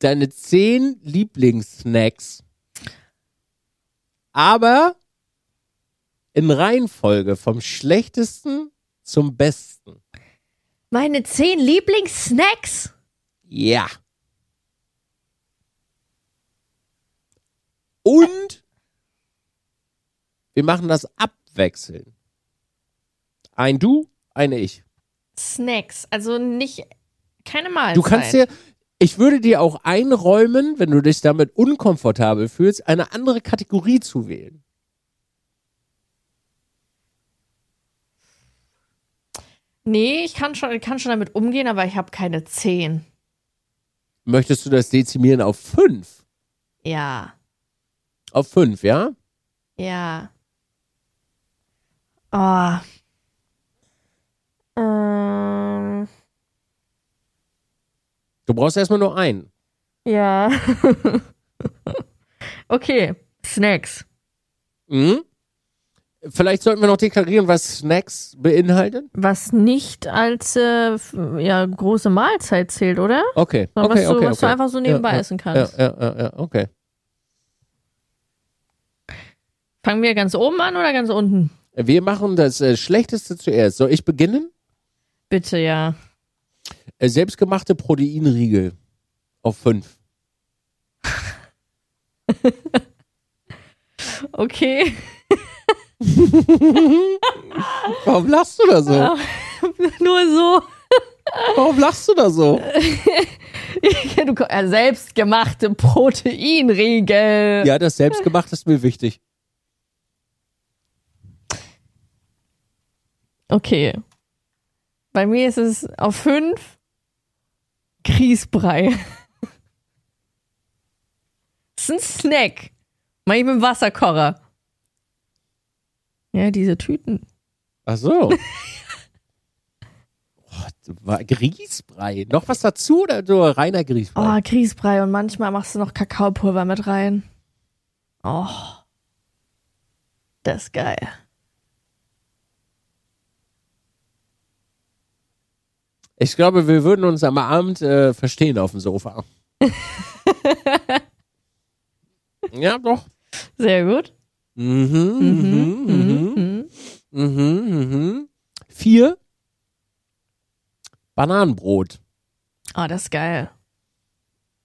deine zehn Lieblingssnacks? Aber in Reihenfolge vom schlechtesten zum besten. Meine zehn Lieblingssnacks. Ja. Und wir machen das abwechselnd. Ein du, eine ich. Snacks. Also nicht, keine Mahlzeit. Du kannst dir, ich würde dir auch einräumen, wenn du dich damit unkomfortabel fühlst, eine andere Kategorie zu wählen. Nee, ich kann schon, kann schon damit umgehen, aber ich habe keine zehn. Möchtest du das dezimieren auf fünf? Ja, Auf fünf, ja? ja. Oh. Ähm, Du brauchst erstmal nur einen. ja. (laughs) okay, Snacks. Mhm. Vielleicht sollten wir noch deklarieren, was Snacks beinhalten. Was nicht als äh, ja, große Mahlzeit zählt, oder? Okay, Sondern okay, was, du, okay. was du okay. einfach so nebenbei ja, essen Ja, kannst. ja, ja, ja, okay. Fangen wir ganz oben an oder ganz unten? Wir machen das äh, Schlechteste zuerst. Soll ich beginnen? Bitte, ja. Äh, selbstgemachte Proteinriegel auf fünf. (laughs) Okay. (laughs) Warum lachst du da so? (laughs) Nur so. Warum lachst du da so? du, äh, selbstgemachte Proteinriegel. Ja, das selbstgemacht ist mir wichtig. Okay. Bei mir ist es auf fünf Grießbrei. (laughs) Das ist ein Snack. Mach ich mit dem Wasserkocher. Ja, diese Tüten. Ach so. (laughs) Oh, Grießbrei. Noch was dazu oder nur reiner Grießbrei? Oh, Grießbrei und manchmal machst du noch Kakaopulver mit rein. Oh. Das ist geil. Ich glaube, wir würden uns am Abend äh, verstehen auf dem Sofa. (laughs) ja, doch. Sehr gut. Mhm, mhm, mhm, Mhm. mhm, mhm. Vier. Bananenbrot. Oh, das ist geil.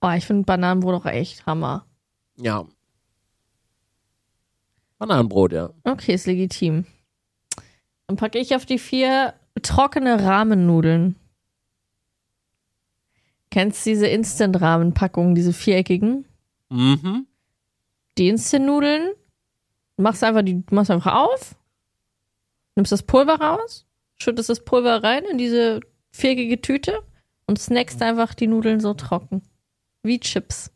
Oh, ich finde Bananenbrot auch echt Hammer. Ja. Bananenbrot, ja. Okay, ist legitim. Dann packe ich auf die vier trockene Rahmennudeln. Kennst du diese Instant-Rahmenpackungen, diese viereckigen? Mhm. Die Instant-Nudeln, machst einfach die, machst einfach auf, nimmst das Pulver raus, schüttest das Pulver rein in diese viereckige Tüte und snackst einfach die Nudeln so trocken. Wie Chips.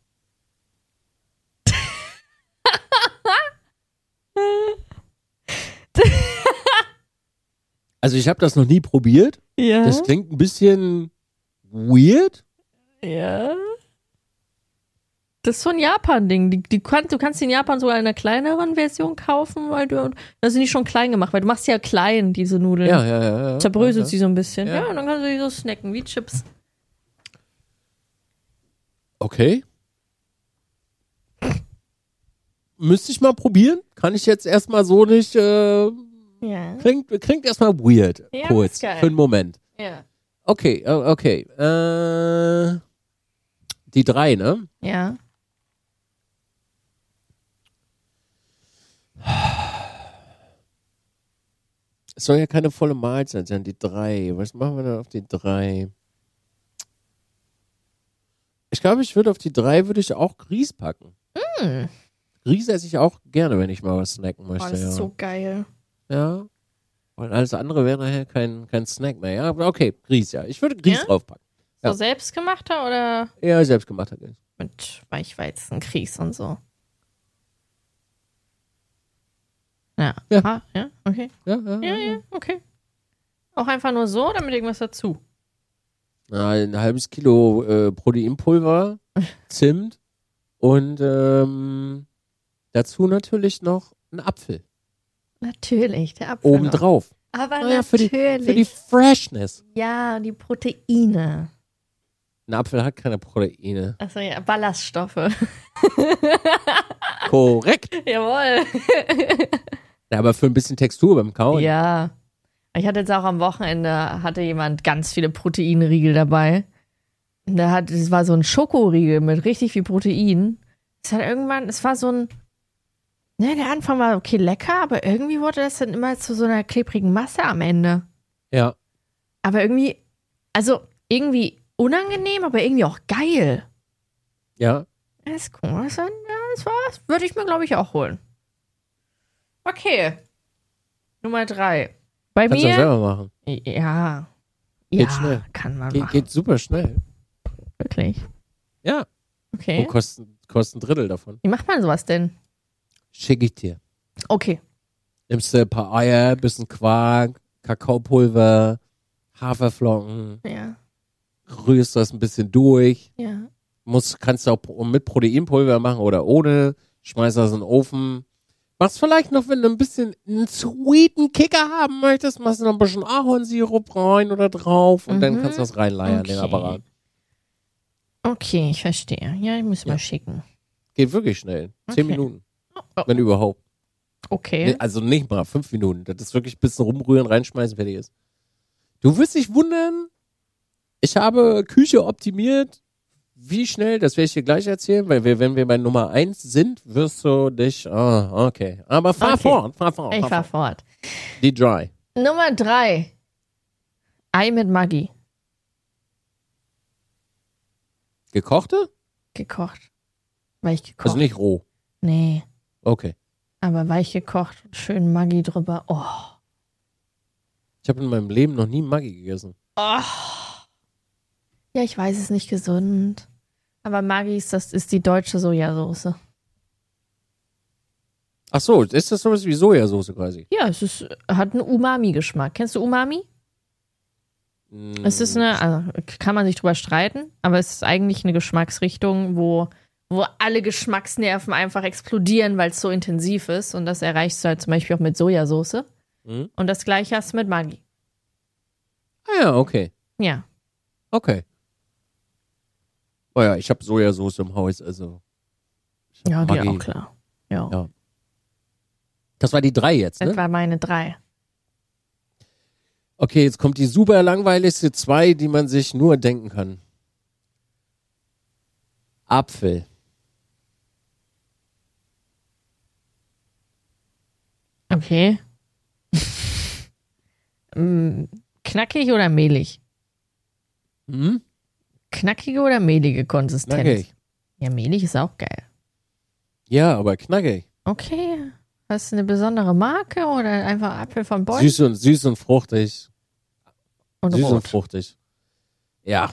Also ich habe das noch nie probiert. Ja. Das klingt ein bisschen weird. Ja. Das ist so ein Japan-Ding. Die, die kann, du kannst die in Japan sogar in einer kleineren Version kaufen, weil du. Da sind die schon klein gemacht, weil du machst ja klein, diese Nudeln. Ja, ja, ja. ja. Zerbröselt sie so ein bisschen. Ja. Ja. und dann kannst du die so snacken, wie Chips. Okay. Müsste ich mal probieren. Kann ich jetzt erstmal so nicht. Äh, Ja. klingt klingt erstmal weird. Ja, kurz. Für einen Moment. Ja. Okay, okay. Äh, die drei, ne? Ja. Es soll ja keine volle Mahlzeit sein, die drei. Was machen wir denn auf die drei? Ich glaube, ich würde auf die drei würde ich auch Grieß packen. Mm. Grieß esse ich auch gerne, wenn ich mal was snacken Oh, möchte. das ja. ist so geil. ja. Und alles andere wäre nachher kein, kein Snack mehr. Ja, aber okay, Grieß, ja. Ich würde Grieß Ja? draufpacken. So Ja. selbstgemachter oder Ja, selbstgemachter Grieß. mit Weichweizen, Grieß und so? Ja. Ja. Ah, ja, okay. Ja, ja, Ja, ja, okay. Auch einfach nur so oder mit irgendwas dazu? Ein halbes Kilo äh, Proteinpulver, (laughs) Zimt und ähm, dazu natürlich noch ein Apfel Natürlich, der Apfel. noch. obendrauf. Aber Naja, für die- natürlich. Für die Freshness. ja, die Proteine. Ein Apfel hat keine Proteine. Achso, ja, Ballaststoffe. (laughs) Korrekt. Jawohl. (laughs) Ja, aber für ein bisschen Textur beim Kauen. Ja. Ich hatte jetzt auch am Wochenende, hatte jemand ganz viele Proteinriegel dabei. Und der hat, es war so ein Schokoriegel mit richtig viel Protein. Es hat irgendwann, es war so ein, ne, der Anfang war okay lecker, aber irgendwie wurde das dann immer zu so einer klebrigen Masse am Ende. Ja. Aber irgendwie, also irgendwie unangenehm, aber irgendwie auch geil. Ja. Das ist cool. Das, das war, das würde ich mir, glaube ich, auch holen. Okay. Nummer drei. Bei Kannst du mir. selber machen. Ja. Geht ja, schnell. kann man Ge machen. geht super schnell. Wirklich. Ja. Okay. Und kostet, kostet ein Drittel davon. Wie macht man sowas denn? Schicke ich dir. Okay. Nimmst du ein paar Eier, bisschen Quark, Kakaopulver, Haferflocken, Ja. Rührst das ein bisschen durch. Ja. Muss, kannst du auch mit Proteinpulver machen oder ohne. Schmeißt das in den Ofen. Machst vielleicht noch, wenn du ein bisschen einen sweeten Kicker haben möchtest, machst du noch ein bisschen Ahornsirup rein oder drauf und dann Mhm. kannst du das reinleiern, den Okay. Apparat. Okay, ich verstehe. Ja, ich muss mal schicken. Geht wirklich schnell. Zehn Okay. Minuten. Oh. Wenn überhaupt. Okay. Nee, also nicht mal fünf Minuten. Das ist wirklich ein bisschen rumrühren, reinschmeißen, fertig ist. Du wirst dich wundern, ich habe Küche optimiert. Wie schnell, das werde ich dir gleich erzählen, weil wir, wenn wir bei Nummer eins sind, wirst du dich, ah, okay. Aber fahr Okay. fort, fahr fort. ich fahr fahr fort. fort. Die Dry. Nummer drei. Ei mit Maggi. Gekochte? Gekocht. Weich gekocht. Also nicht roh. Nee, Okay. aber weich gekocht und schön Maggi drüber. Oh. Ich habe in meinem Leben noch nie Maggi gegessen. oh. Ja, ich weiß, es ist nicht gesund. Aber Maggi ist, das ist die deutsche Sojasauce. Ach so, ist das sowas wie Sojasauce quasi? Ja, es ist, hat einen Umami-Geschmack. Kennst du Umami? Es ist eine, also kann man sich drüber streiten, aber es ist eigentlich eine Geschmacksrichtung, wo, wo alle Geschmacksnerven einfach explodieren, weil es so intensiv ist. Und das erreichst du halt zum Beispiel auch mit Sojasauce. Mhm. Und das gleiche hast du mit Maggi. Ah ja, okay. Ja. Okay. Oh ja, ich habe Sojasauce im Haus, also. Ja, Maggi. auch klar. Ja. Ja. Das war die drei jetzt, Das ne? war meine drei. Okay, jetzt kommt die super langweiligste zwei, die man sich nur denken kann. Apfel. Okay. (laughs) Mm, Knackig oder mehlig? Hm? Knackige oder mehlige Konsistenz? Knackig. Ja, mehlig ist auch geil. Ja, aber knackig. Okay. Hast du eine besondere Marke oder einfach Apfel von Bäumen Süß und, süß und fruchtig. und süß und rot? fruchtig. Ja.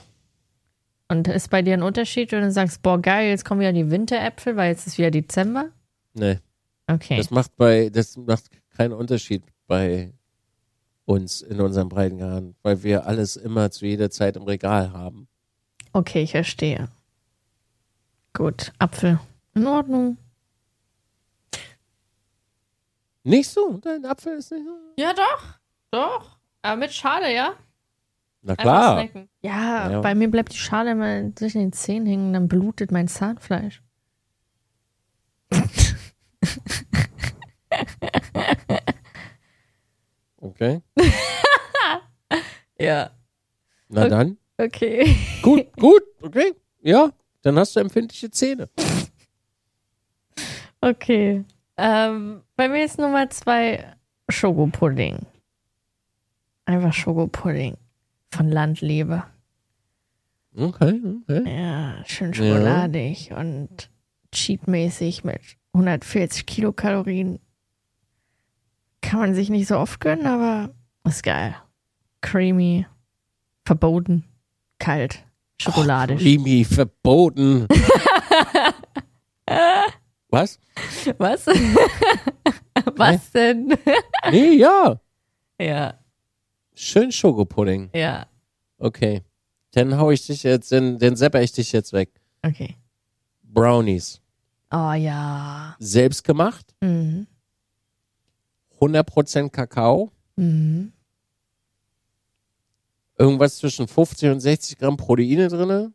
Und ist bei dir ein Unterschied, wenn du sagst, boah, geil, jetzt kommen wieder die Winteräpfel, weil jetzt ist wieder Dezember? Nee. Okay. Das macht bei, das macht keinen Unterschied bei uns in unseren Breitengraden, weil wir alles immer zu jeder Zeit im Regal haben. Okay, ich verstehe. Gut, Apfel. In Ordnung. Nicht so? Dein Apfel ist nicht so? Ja, doch. Doch. Aber mit Schale, ja? Na klar. Ja, Ja. bei mir bleibt die Schale immer zwischen den Zähnen hängen, dann blutet mein Zahnfleisch. Okay. (laughs) Ja. Na Okay. dann. Okay. Gut, (laughs) gut, okay. Ja, dann hast du empfindliche Zähne. Okay. Ähm, bei mir ist Nummer zwei Schokopudding. Einfach Schokopudding. Von Landliebe. Okay, okay. Ja, schön schokoladig und cheatmäßig mit 140 Kilokalorien. Kann man sich nicht so oft gönnen, aber ist geil. Creamy, verboten, kalt, schokoladisch. Creamy, verboten. (laughs) Was? Was? (laughs) Was denn? Nee, ja. (laughs) ja, Schön Schokopudding. ja. Okay. Dann hau ich dich jetzt, dann, dann sepper ich dich jetzt weg. Okay. Brownies. Oh ja. Selbst gemacht. Mhm. 100% Kakao. Mhm. Irgendwas zwischen 50 und 60 Gramm Proteine drinne.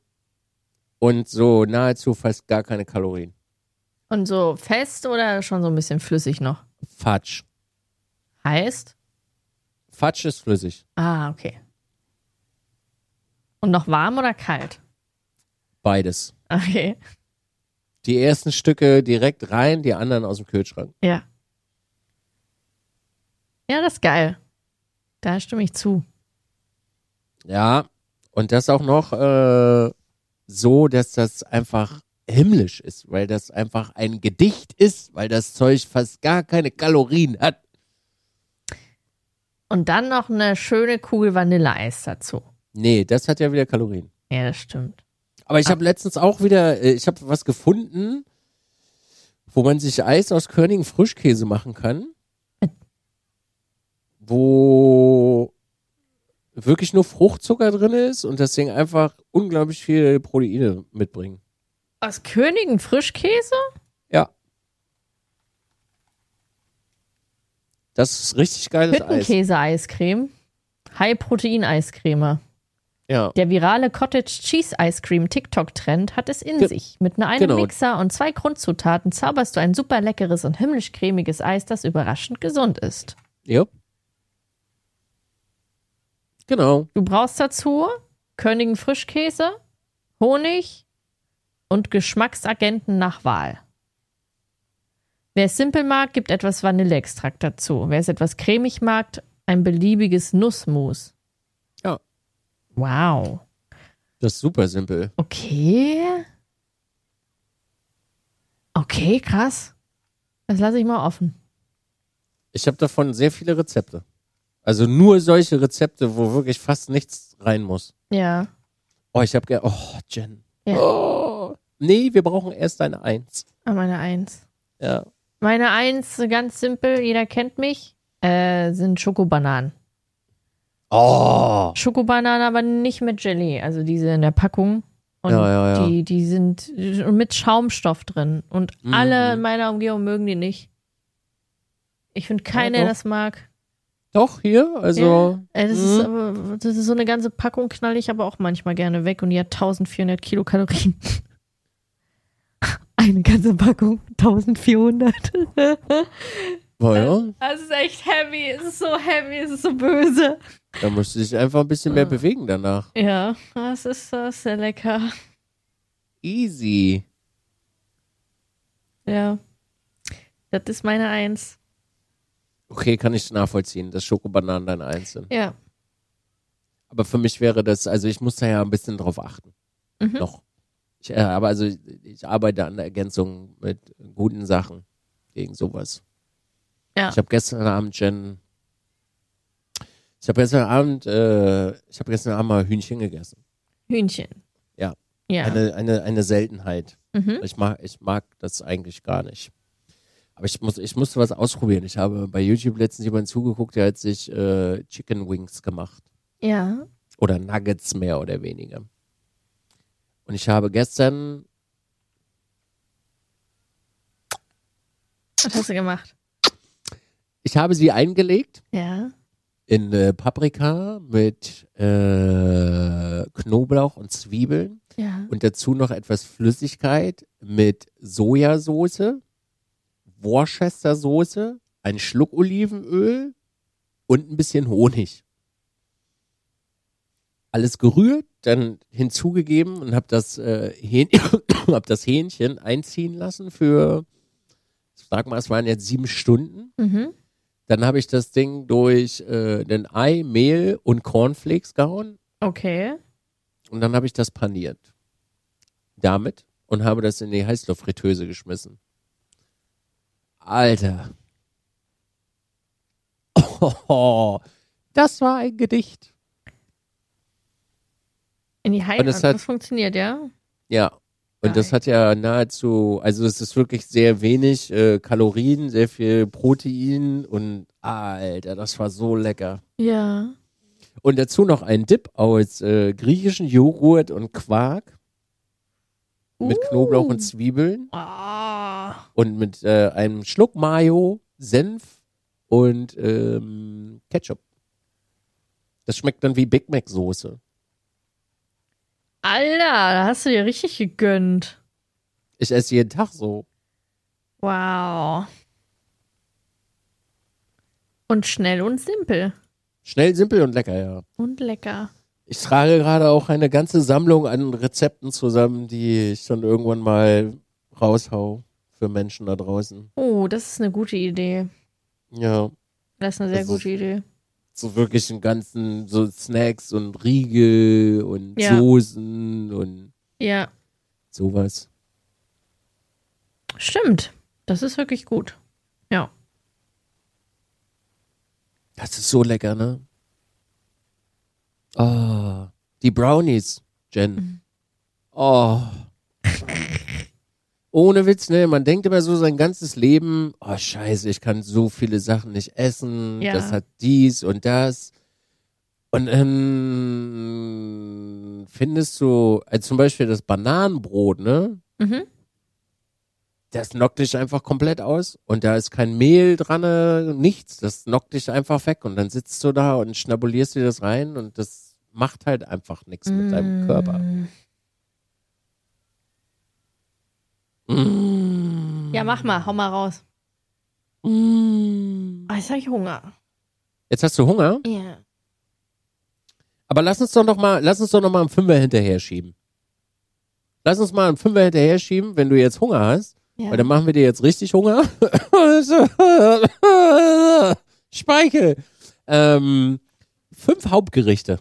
Und so nahezu fast gar keine Kalorien. Und so fest oder schon so ein bisschen flüssig noch? Fatsch. Heißt? Fatsch ist flüssig. Ah, okay. Und noch warm oder kalt? Beides. Okay. Die ersten Stücke direkt rein, die anderen aus dem Kühlschrank. Ja. Ja, das ist geil. Da stimme ich zu. Ja. Und das auch noch äh, so, dass das einfach himmlisch ist, weil das einfach ein Gedicht ist, weil das Zeug fast gar keine Kalorien hat. Und dann noch eine schöne Kugel Vanilleeis dazu. Nee, das hat ja wieder Kalorien. Ja, das stimmt. Aber ich habe letztens auch wieder, äh, ich habe was gefunden, wo man sich Eis aus Körnigen Frischkäse machen kann. Wo wirklich nur Fruchtzucker drin ist und das Ding einfach unglaublich viel Proteine mitbringt. Aus Königen Frischkäse? Ja. Das ist richtig geiles Eis. Hüttenkäse-Eiscreme. High-Protein-Eiscreme. Ja. Der virale Cottage Cheese Ice Cream TikTok-Trend hat es in Ge- sich. Mit nur einem genau. Mixer und zwei Grundzutaten zauberst du ein super leckeres und himmlisch cremiges Eis, das überraschend gesund ist. Yep. Genau. Du brauchst dazu Königen Frischkäse, Honig und Geschmacksagenten nach Wahl. Wer es simpel mag, gibt etwas Vanilleextrakt dazu. Wer es etwas cremig mag, ein beliebiges Nussmus. Ja. Wow. Das ist super simpel. Okay. Okay, krass. Das lasse ich mal offen. Ich habe davon sehr viele Rezepte. Also nur solche Rezepte, wo wirklich fast nichts rein muss. Ja. Oh, ich habe gerne. Oh, Jen. Ja. Oh. Nee, wir brauchen erst eine Eins. Ah, meine Eins. Ja. Meine Eins, ganz simpel, jeder kennt mich, äh, sind Schokobananen. Oh. Schokobananen, aber nicht mit Jelly, also diese in der Packung. Und Ja, ja, ja. Die, die sind mit Schaumstoff drin. Und Mhm. alle in meiner Umgebung mögen die nicht. Ich finde keiner, der das mag. Doch, hier? Also. Ja, äh, das, ist mhm. aber, das ist so eine ganze Packung, knall ich aber auch manchmal gerne weg und die hat 1400 Kilokalorien. (laughs) Eine ganze Packung, 1400. (laughs) Oh, ja. Das ist echt heavy, es ist so heavy, es ist so böse. Da musst du dich einfach ein bisschen mehr Ah. bewegen danach. Ja, das ist, das ist sehr lecker. Easy. Ja. Das ist meine Eins. Okay, kann ich nachvollziehen, dass Schokobananen deine Eins sind. Ja. Aber für mich wäre das, also ich muss da ja ein bisschen drauf achten. Mhm. Noch. Ich, äh, aber also ich arbeite an der Ergänzung mit guten Sachen gegen sowas. Ja. Ich habe gestern Abend Jen. Ich habe gestern Abend, äh, ich habe gestern Abend mal Hühnchen gegessen. Hühnchen. Ja. Ja. Eine, eine, eine Seltenheit. mhm. Ich mag, ich mag das eigentlich gar nicht. Aber ich muss, ich musste was ausprobieren. Ich habe bei YouTube letztens jemanden zugeguckt, der hat sich äh, Chicken Wings gemacht. Ja. Oder Nuggets mehr oder weniger. Und ich habe gestern, Was hast du gemacht? ich habe sie eingelegt Ja. in äh, Paprika mit äh, Knoblauch und Zwiebeln Ja. und dazu noch etwas Flüssigkeit mit Sojasauce, Worcestersoße, ein Schluck Olivenöl und ein bisschen Honig. Alles gerührt, dann hinzugegeben und habe das, äh, Hähn (coughs) hab das Hähnchen einziehen lassen für, sag mal, es waren jetzt sieben Stunden. Mhm. Dann habe ich das Ding durch äh, den Ei, Mehl und Cornflakes gehauen Okay. und dann habe ich das paniert. Damit und habe das in die Heißluftfritteuse geschmissen. Alter. Oh, das war ein Gedicht. In die Und Heimat. es hat- Das funktioniert, ja? Ja. Und das Geil. hat ja nahezu, also es ist wirklich sehr wenig äh, Kalorien, sehr viel Protein und Alter, das war so lecker. Ja. Und dazu noch ein Dip aus äh, griechischen Joghurt und Quark mit Knoblauch und Zwiebeln Ah. und mit äh, einem Schluck Mayo, Senf und ähm, Ketchup. Das schmeckt dann wie Big Mac Soße. Alter, da hast du dir richtig gegönnt. Ich esse jeden Tag so. Wow. Und schnell und simpel. Schnell, simpel und lecker, ja. Und lecker. Ich trage gerade auch eine ganze Sammlung an Rezepten zusammen, die ich dann irgendwann mal raushau für Menschen da draußen. Oh, das ist eine gute Idee. Ja, Das ist eine sehr ist- gute Idee. so wirklich einen ganzen so Snacks und Riegel und Ja. Soßen und Ja, sowas. stimmt. Das ist wirklich gut. Ja. Das ist so lecker, ne? Oh, die Brownies, Jen. Oh. Ohne Witz, ne? Man denkt immer so sein ganzes Leben, oh scheiße, ich kann so viele Sachen nicht essen, Ja. das hat dies und das. Und dann findest du, also zum Beispiel das Bananenbrot, ne? Mhm. das knockt dich einfach komplett aus und da ist kein Mehl dran, äh, nichts. Das knockt dich einfach weg und dann sitzt du da und schnabulierst dir das rein und das macht halt einfach nichts mit deinem Körper. Mm. Ja, mach mal, hau mal raus. Mm. Ah, jetzt hab ich Hunger. Jetzt hast du Hunger, Ja. aber lass uns doch noch mal, lass uns doch noch mal einen Fünfer hinterher schieben. Lass uns mal einen Fünfer hinterher schieben, wenn du jetzt Hunger hast. ja. Weil dann machen wir dir jetzt richtig Hunger. (laughs) Speichel. Ähm, fünf Hauptgerichte.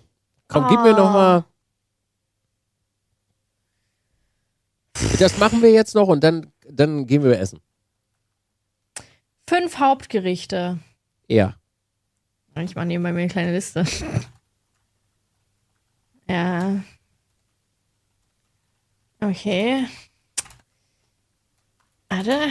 Komm, gib mir noch mal. Das machen wir jetzt noch und dann, dann gehen wir essen. Fünf Hauptgerichte. Ja. Ich mache nebenbei mir eine kleine Liste. (laughs) ja. Okay. Warte.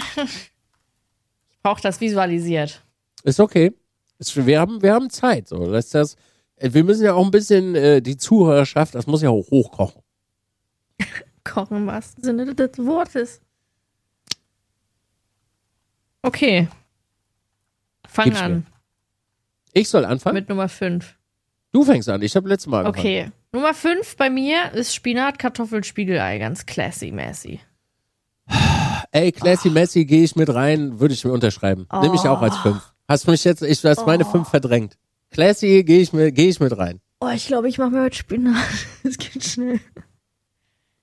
Ich brauche das visualisiert. Ist okay. Wir, haben, wir haben Zeit. So. Lass das, wir müssen ja auch ein bisschen äh, die Zuhörerschaft, das muss ja auch hochkochen. (laughs) Kochen im wahrsten Sinne des Wortes. Okay. Fang Gib's an mir. Ich soll anfangen? mit Nummer 5. du fängst an. Ich habe letztes Mal angefangen. Okay. Nummer 5 bei mir ist Spinat, Kartoffel, Spiegelei. Ganz classy-massy. (sighs) Ey, Classy Messi gehe ich mit rein, würde ich mir unterschreiben. Nimm ich auch als fünf. Hast mich jetzt, ich hast meine fünf verdrängt. Classy gehe ich mit, gehe ich mit rein. Oh, ich glaube, ich mache mir heute Spinat. (laughs) Es geht schnell.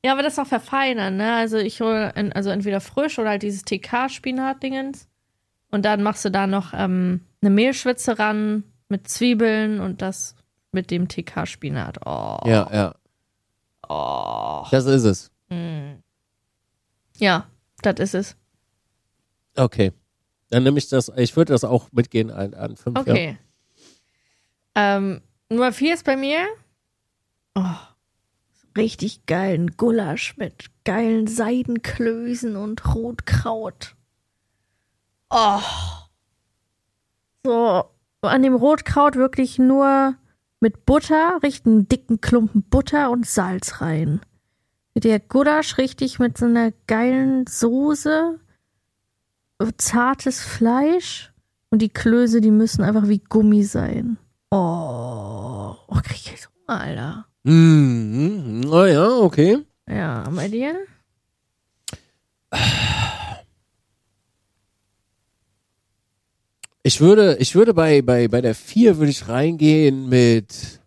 Ja, aber das noch verfeinern, ne? Also ich hole en- also entweder frisch oder halt dieses TK-Spinat-Dingens. Und dann machst du da noch ähm, eine Mehlschwitze ran mit Zwiebeln und das mit dem TK-Spinat. Oh. Ja, ja. Oh. Das ist es. Ja, das ist es. Okay. Dann nehme ich das, ich würde das auch mitgehen an, an fünf. Ja. Ähm, Nummer vier ist bei mir. Oh, richtig geilen Gulasch mit geilen Seidenklößen und Rotkraut. Oh. So, an dem Rotkraut wirklich nur mit Butter, richtig einen dicken Klumpen Butter und Salz rein. Der Gulasch richtig mit so einer geilen Soße, zartes Fleisch und die Klöße, die müssen einfach wie Gummi sein. Oh, oh krieg ich jetzt Hunger, Alter. Mhm. Oh ja, okay. Ja, bei dir? Ich würde, ich würde bei, bei, bei der vier würde ich reingehen mit,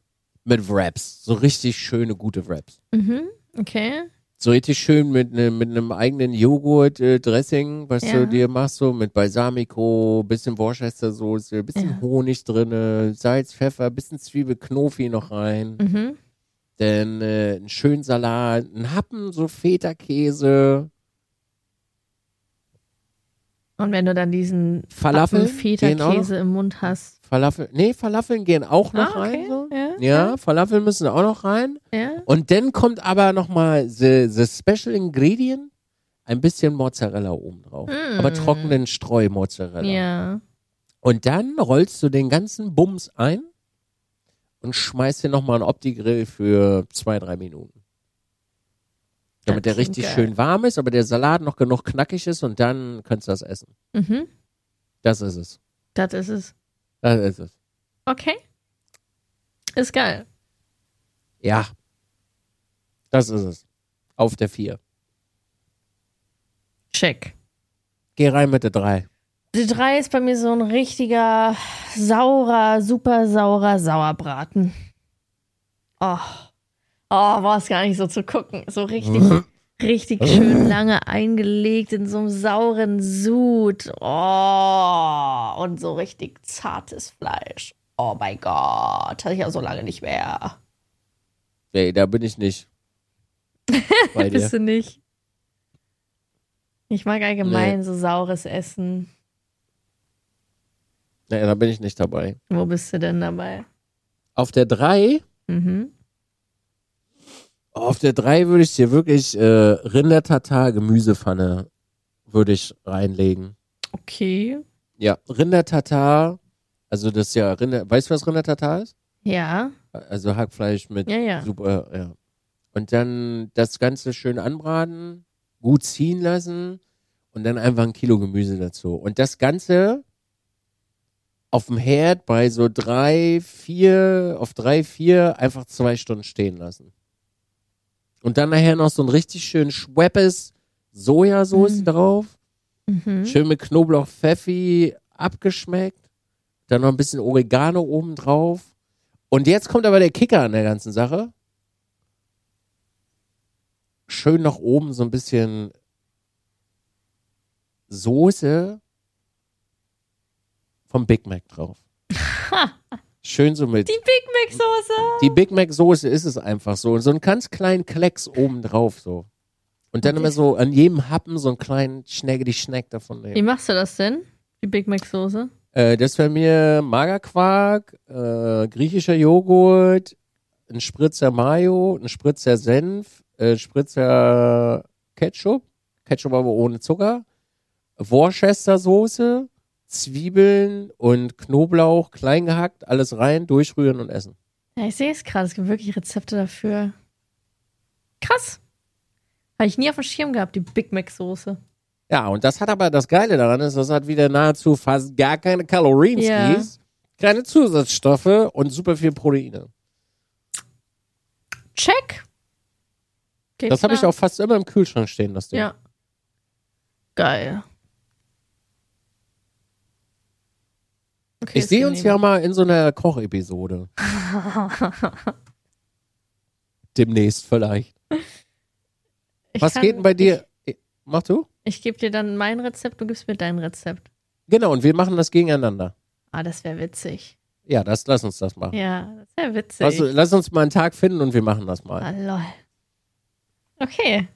mit Wraps. So richtig schöne, gute Wraps. Mhm, okay. So richtig schön mit, ne, mit einem eigenen Joghurt-Dressing, was Ja. du dir machst, so mit Balsamico, bisschen Worcestersoße, bisschen Ja. Honig drinne, Salz, Pfeffer, bisschen Zwiebel, Knofi noch rein. Mhm. Dann äh, einen schönen Salat, einen Happen, so Feta-Käse, Und wenn du dann diesen Falafel Feta-Käse im Mund hast. Falafel, nee, Falafeln gehen auch noch ah, okay. rein. So. Ja, Ja, Falafeln müssen auch noch rein. ja. Und dann kommt aber nochmal the, the Special Ingredient, ein bisschen Mozzarella oben drauf. Mm. Aber trockenen Streu-Mozzarella. Ja. Und dann rollst du den ganzen Bums ein und schmeißt den nochmal einen Opti-Grill für zwei, drei Minuten. Damit der richtig geil. schön warm ist, aber der Salat noch genug knackig ist und dann kannst du das essen. Mhm. Das ist es. Das ist es. Das ist es. Okay. Ist geil. Ja. Das ist es. Auf der vier. Check. Geh rein mit der drei. Die drei ist bei mir so ein richtiger saurer, super saurer Sauerbraten. Oh. Oh, war es gar nicht so zu gucken. So richtig, (laughs) richtig schön lange eingelegt in so einem sauren Sud. Oh. Und so richtig zartes Fleisch. Oh mein Gott. Hatte ich ja so lange nicht mehr. Nee, da bin ich nicht. (laughs) Bist du nicht? Ich mag allgemein so saures Essen. Nee, da bin ich nicht dabei. Wo bist du denn dabei? Auf der drei, Mhm. Auf der drei würde ich dir wirklich äh, Rindertatar Gemüsepfanne würde ich reinlegen. Okay. Ja, Rindertatar, also das ist ja Rinder, weißt du was Rindertatar ist? Ja. Also Hackfleisch mit Ja, ja. super, ja. Und dann das Ganze schön anbraten, gut ziehen lassen und dann einfach ein Kilo Gemüse dazu. Und das Ganze auf dem Herd bei so drei, vier, auf drei, vier einfach zwei Stunden stehen lassen. Und dann nachher noch so ein richtig schön Schweppes Sojasauce Mhm. drauf. Mhm. Schön mit Knoblauch, Pfeffi abgeschmeckt. Dann noch ein bisschen Oregano oben drauf. Und jetzt kommt aber der Kicker an der ganzen Sache. Schön nach oben so ein bisschen Soße vom Big Mac drauf. (laughs) Schön so mit. Die Big Mac Soße. Die Big Mac Soße ist es einfach so. So einen ganz kleinen Klecks oben drauf so. Und dann immer so an jedem Happen so einen kleinen Schnägge die Schneck davon nehmen. Wie machst du das denn? Die Big Mac Soße? Äh, das wäre mir Magerquark, äh, griechischer Joghurt, ein Spritzer Mayo, ein Spritzer Senf, äh, Spritzer Ketchup, Ketchup aber ohne Zucker, Worcester Soße, Zwiebeln und Knoblauch klein gehackt, alles rein, durchrühren und essen. Ja, ich sehe es gerade. Es gibt wirklich Rezepte dafür. Krass. Habe ich nie auf dem Schirm gehabt, die Big Mac Soße. Ja, und das hat aber das Geile daran ist, das hat wieder nahezu fast gar keine Kalorien, Ja. Keine Zusatzstoffe und super viel Proteine. Check. Geht Das habe ich auch fast immer im Kühlschrank stehen, das Ding. Ja. Geil. Okay, Ich sehe uns ja mal in so einer Kochepisode. (laughs) Demnächst vielleicht. Ich Was kann- geht denn bei dir? Mach du? Ich, ich gebe dir dann mein Rezept, du gibst mir dein Rezept. Genau, und wir machen das gegeneinander. Ah, das wäre witzig. Ja, das, lass uns das machen. Ja, das wäre witzig. Lass, lass uns mal einen Tag finden und wir machen das mal. ah, lol. Okay,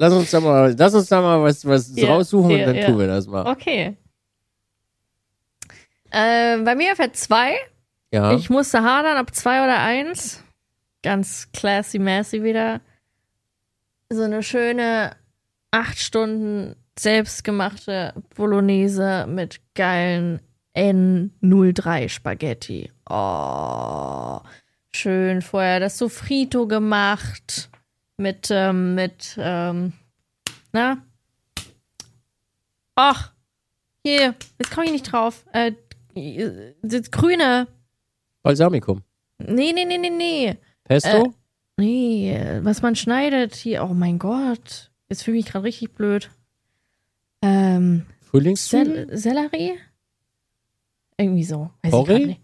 Lass uns da mal, lass uns da mal was, was Ja, raussuchen ja, und dann ja. tun wir das mal. okay. Äh, bei mir fährt zwei. Ja. Ich musste hadern, ob zwei oder eins. Ganz classy massy wieder. So eine schöne acht Stunden selbstgemachte Bolognese mit geilen N03 Spaghetti. Oh, schön vorher das Sofrito gemacht mit ähm, mit ähm, na ach hier jetzt komme ich nicht drauf äh, das grüne Balsamikum. Nee, nee, nee, nee, nee. Pesto? Äh, Nee, was man schneidet hier. Oh mein Gott. Jetzt fühle ich mich gerade richtig blöd. Ähm, Frühlingszwiebeln? Sel Sellerie? Irgendwie so. Weiß Porree? ich nicht.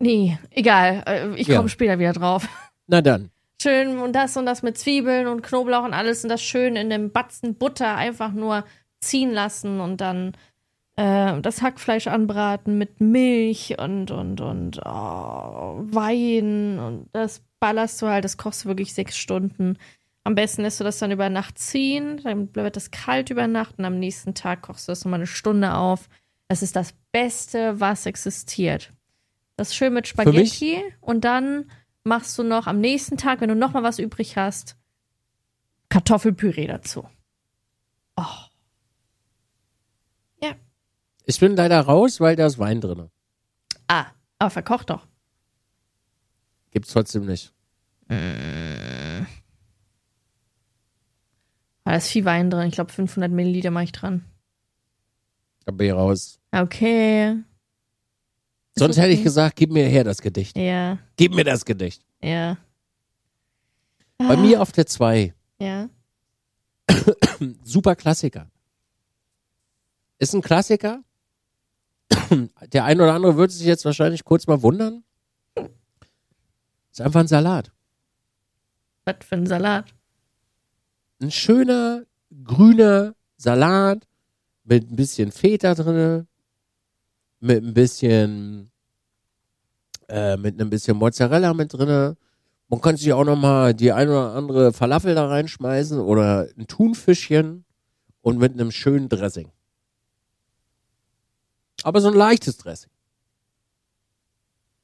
Nee, egal. Äh, Ich Ja. komme später wieder drauf. (laughs) Na dann. Schön und das und das mit Zwiebeln und Knoblauch und alles und das schön in einem Batzen Butter einfach nur ziehen lassen und dann äh, das Hackfleisch anbraten mit Milch und und und oh, Wein und das ballerst du halt, das kochst du wirklich sechs Stunden. Am besten lässt du das dann über Nacht ziehen, dann wird das kalt über Nacht und am nächsten Tag kochst du das nochmal eine Stunde auf. Das ist das Beste, was existiert. Das schön mit Spaghetti und dann machst du noch am nächsten Tag, wenn du noch mal was übrig hast, Kartoffelpüree dazu. Oh, Ich bin leider raus, weil da ist Wein drin. ah, aber verkocht doch. Gibt's trotzdem nicht. Da ist viel Wein drin. Ich glaube, 500 Milliliter mache ich dran. Da bin ich raus. Okay. Sonst okay. hätte ich gesagt, gib mir her das Gedicht. Ja, Gib mir das Gedicht. ja. Bei mir auf der 2. Ja. (coughs) Super Klassiker. Ist ein Klassiker. (clears throat) Der ein oder andere würde sich jetzt wahrscheinlich kurz mal wundern. Ist einfach ein Salat. Was für ein Salat. Ein schöner, grüner Salat mit ein bisschen Feta drinne, mit ein bisschen, äh, mit ein bisschen Mozzarella mit drinne. Man kann sich auch noch mal die ein oder andere Falafel da reinschmeißen oder ein Thunfischchen und mit einem schönen Dressing. Aber so ein leichtes Dressing.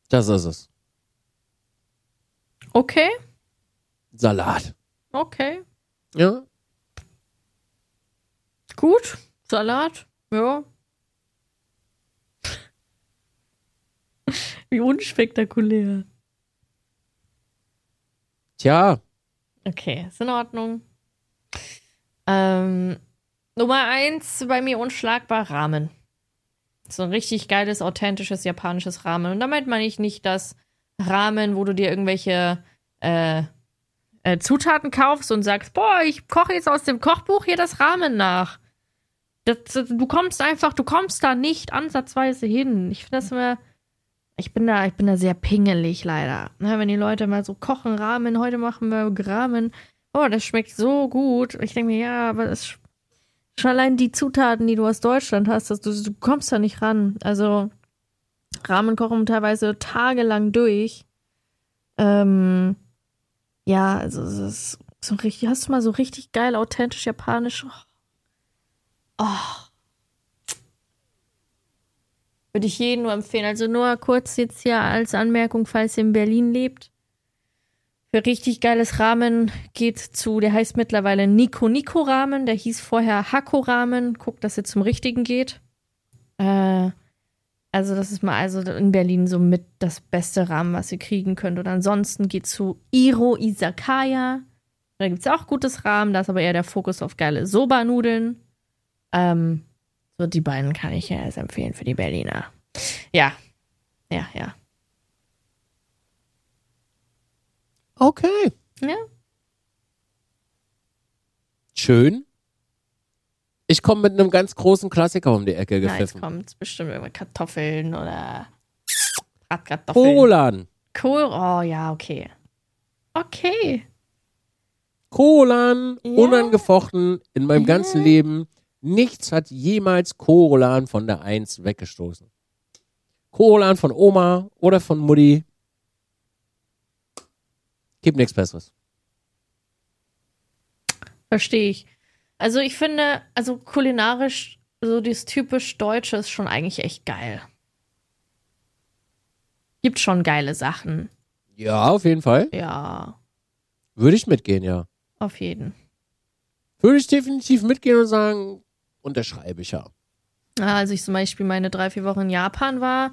Das ist es. Okay, Salat. okay. Ja, Gut. Salat. Ja. (laughs) Wie unspektakulär. tja, Okay, ist in Ordnung. Ähm, Nummer eins bei mir unschlagbar Ramen. So ein richtig geiles, authentisches japanisches Ramen. Und damit meine ich nicht das Ramen, wo du dir irgendwelche äh, äh, Zutaten kaufst und sagst, boah, ich koche jetzt aus dem Kochbuch hier das Ramen nach. Das, du kommst einfach, du kommst da nicht ansatzweise hin. Ich finde das immer, ich bin da, ich bin da sehr pingelig leider. Ne, wenn die Leute mal so kochen, Ramen, heute machen wir Ramen, oh, das schmeckt so gut. Ich denke mir, ja, aber das schon allein die Zutaten, die du aus Deutschland hast, dass du, du kommst da nicht ran. Also Ramen kochen teilweise tagelang durch. Ähm, ja, also es ist so richtig, hast du mal so richtig geil, authentisch japanisch. Oh. Würde ich jedem nur empfehlen. Also nur kurz jetzt hier als Anmerkung, falls ihr in Berlin lebt. Richtig geiles Ramen geht zu, der heißt mittlerweile Nico Nico Ramen, der hieß vorher Hako Ramen. Guckt, dass ihr zum richtigen geht. Äh, also das ist mal also in Berlin so mit das beste Ramen, was ihr kriegen könnt. Und ansonsten geht zu Iro Izakaya. Da gibt es auch gutes Rahmen, da ist aber eher der Fokus auf geile Soba-Nudeln. Ähm, so die beiden kann ich ja erst empfehlen für die Berliner. Ja, ja, ja. Okay. Ja. Schön. Ich komme mit einem ganz großen Klassiker um die Ecke Na, jetzt gepfiffen. kommt bestimmt irgendwie Kartoffeln oder Bratkartoffeln. Kolan. Cool. Oh ja, okay. Okay. Kolan, unangefochten in meinem ganzen Leben. Nichts hat jemals Kolan von der Eins weggestoßen. Kolan von Oma oder von Mutti. Gibt nichts Besseres. Verstehe ich. Also ich finde, also kulinarisch, so dieses typisch Deutsche ist schon eigentlich echt geil. Gibt schon geile Sachen. Ja, auf jeden Fall. Ja, Würde ich mitgehen, ja. auf jeden. Würde ich definitiv mitgehen und sagen, unterschreibe ich ja. Ja, Als ich zum Beispiel meine drei, vier Wochen in Japan war,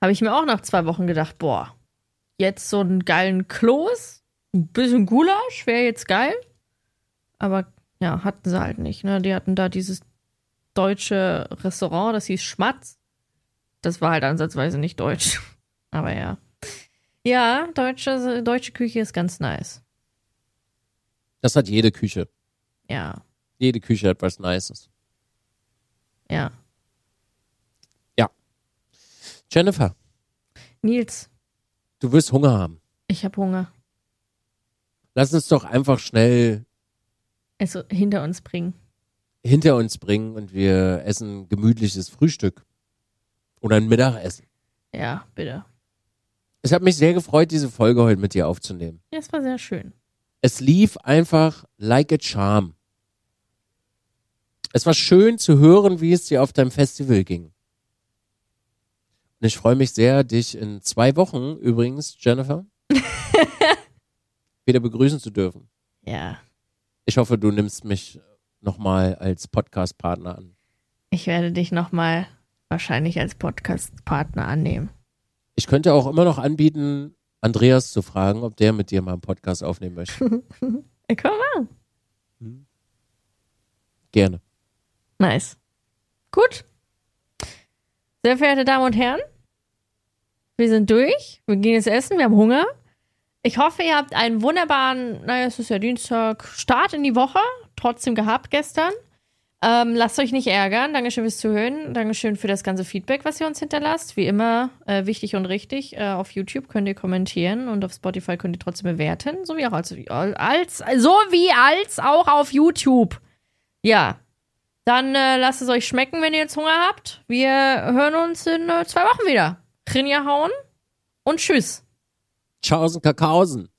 habe ich mir auch nach zwei Wochen gedacht, boah, jetzt so einen geilen Kloß, ein bisschen Gulasch wäre jetzt geil. Aber ja, hatten sie halt nicht. Ne? Die hatten da dieses deutsche Restaurant, das hieß Schmatz. Das war halt ansatzweise nicht deutsch. (laughs) Aber ja. Ja, deutsche, deutsche Küche ist ganz nice. Das hat jede Küche. Ja, Jede Küche hat was Nices. ja. Jennifer, Nils, du wirst Hunger haben. ich habe Hunger. Lass uns doch einfach schnell Also hinter uns bringen. hinter uns bringen und wir essen gemütliches Frühstück. Oder ein Mittagessen. Ja, bitte. Es hat mich sehr gefreut, diese Folge heute mit dir aufzunehmen. Ja, es war sehr schön. Es lief einfach like a charm. Es war schön zu hören, wie es dir auf deinem Festival ging. Und ich freue mich sehr, dich in zwei Wochen übrigens, Jennifer, (laughs) wieder begrüßen zu dürfen. Ja. Ich hoffe, du nimmst mich nochmal als Podcast-Partner an. Ich werde dich nochmal wahrscheinlich als Podcast-Partner annehmen. Ich könnte auch immer noch anbieten, Andreas zu fragen, ob der mit dir mal einen Podcast aufnehmen möchte. (laughs) Komm mal. Gerne. Nice. Gut. Sehr verehrte Damen und Herren, wir sind durch. Wir gehen jetzt essen. Wir haben Hunger. Ich hoffe, ihr habt einen wunderbaren, naja, es ist ja Dienstag, Start in die Woche. Trotzdem gehabt gestern. Ähm, lasst euch nicht ärgern. Dankeschön fürs Zuhören. Dankeschön für das ganze Feedback, was ihr uns hinterlasst. Wie immer äh, wichtig und richtig. Äh, auf YouTube könnt ihr kommentieren und auf Spotify könnt ihr trotzdem bewerten. So wie auch als, als so wie als auch auf YouTube. Ja. Dann äh, lasst es euch schmecken, wenn ihr jetzt Hunger habt. Wir hören uns in äh, zwei Wochen wieder. Rinja hauen und tschüss. Tschaußen, Kakausen.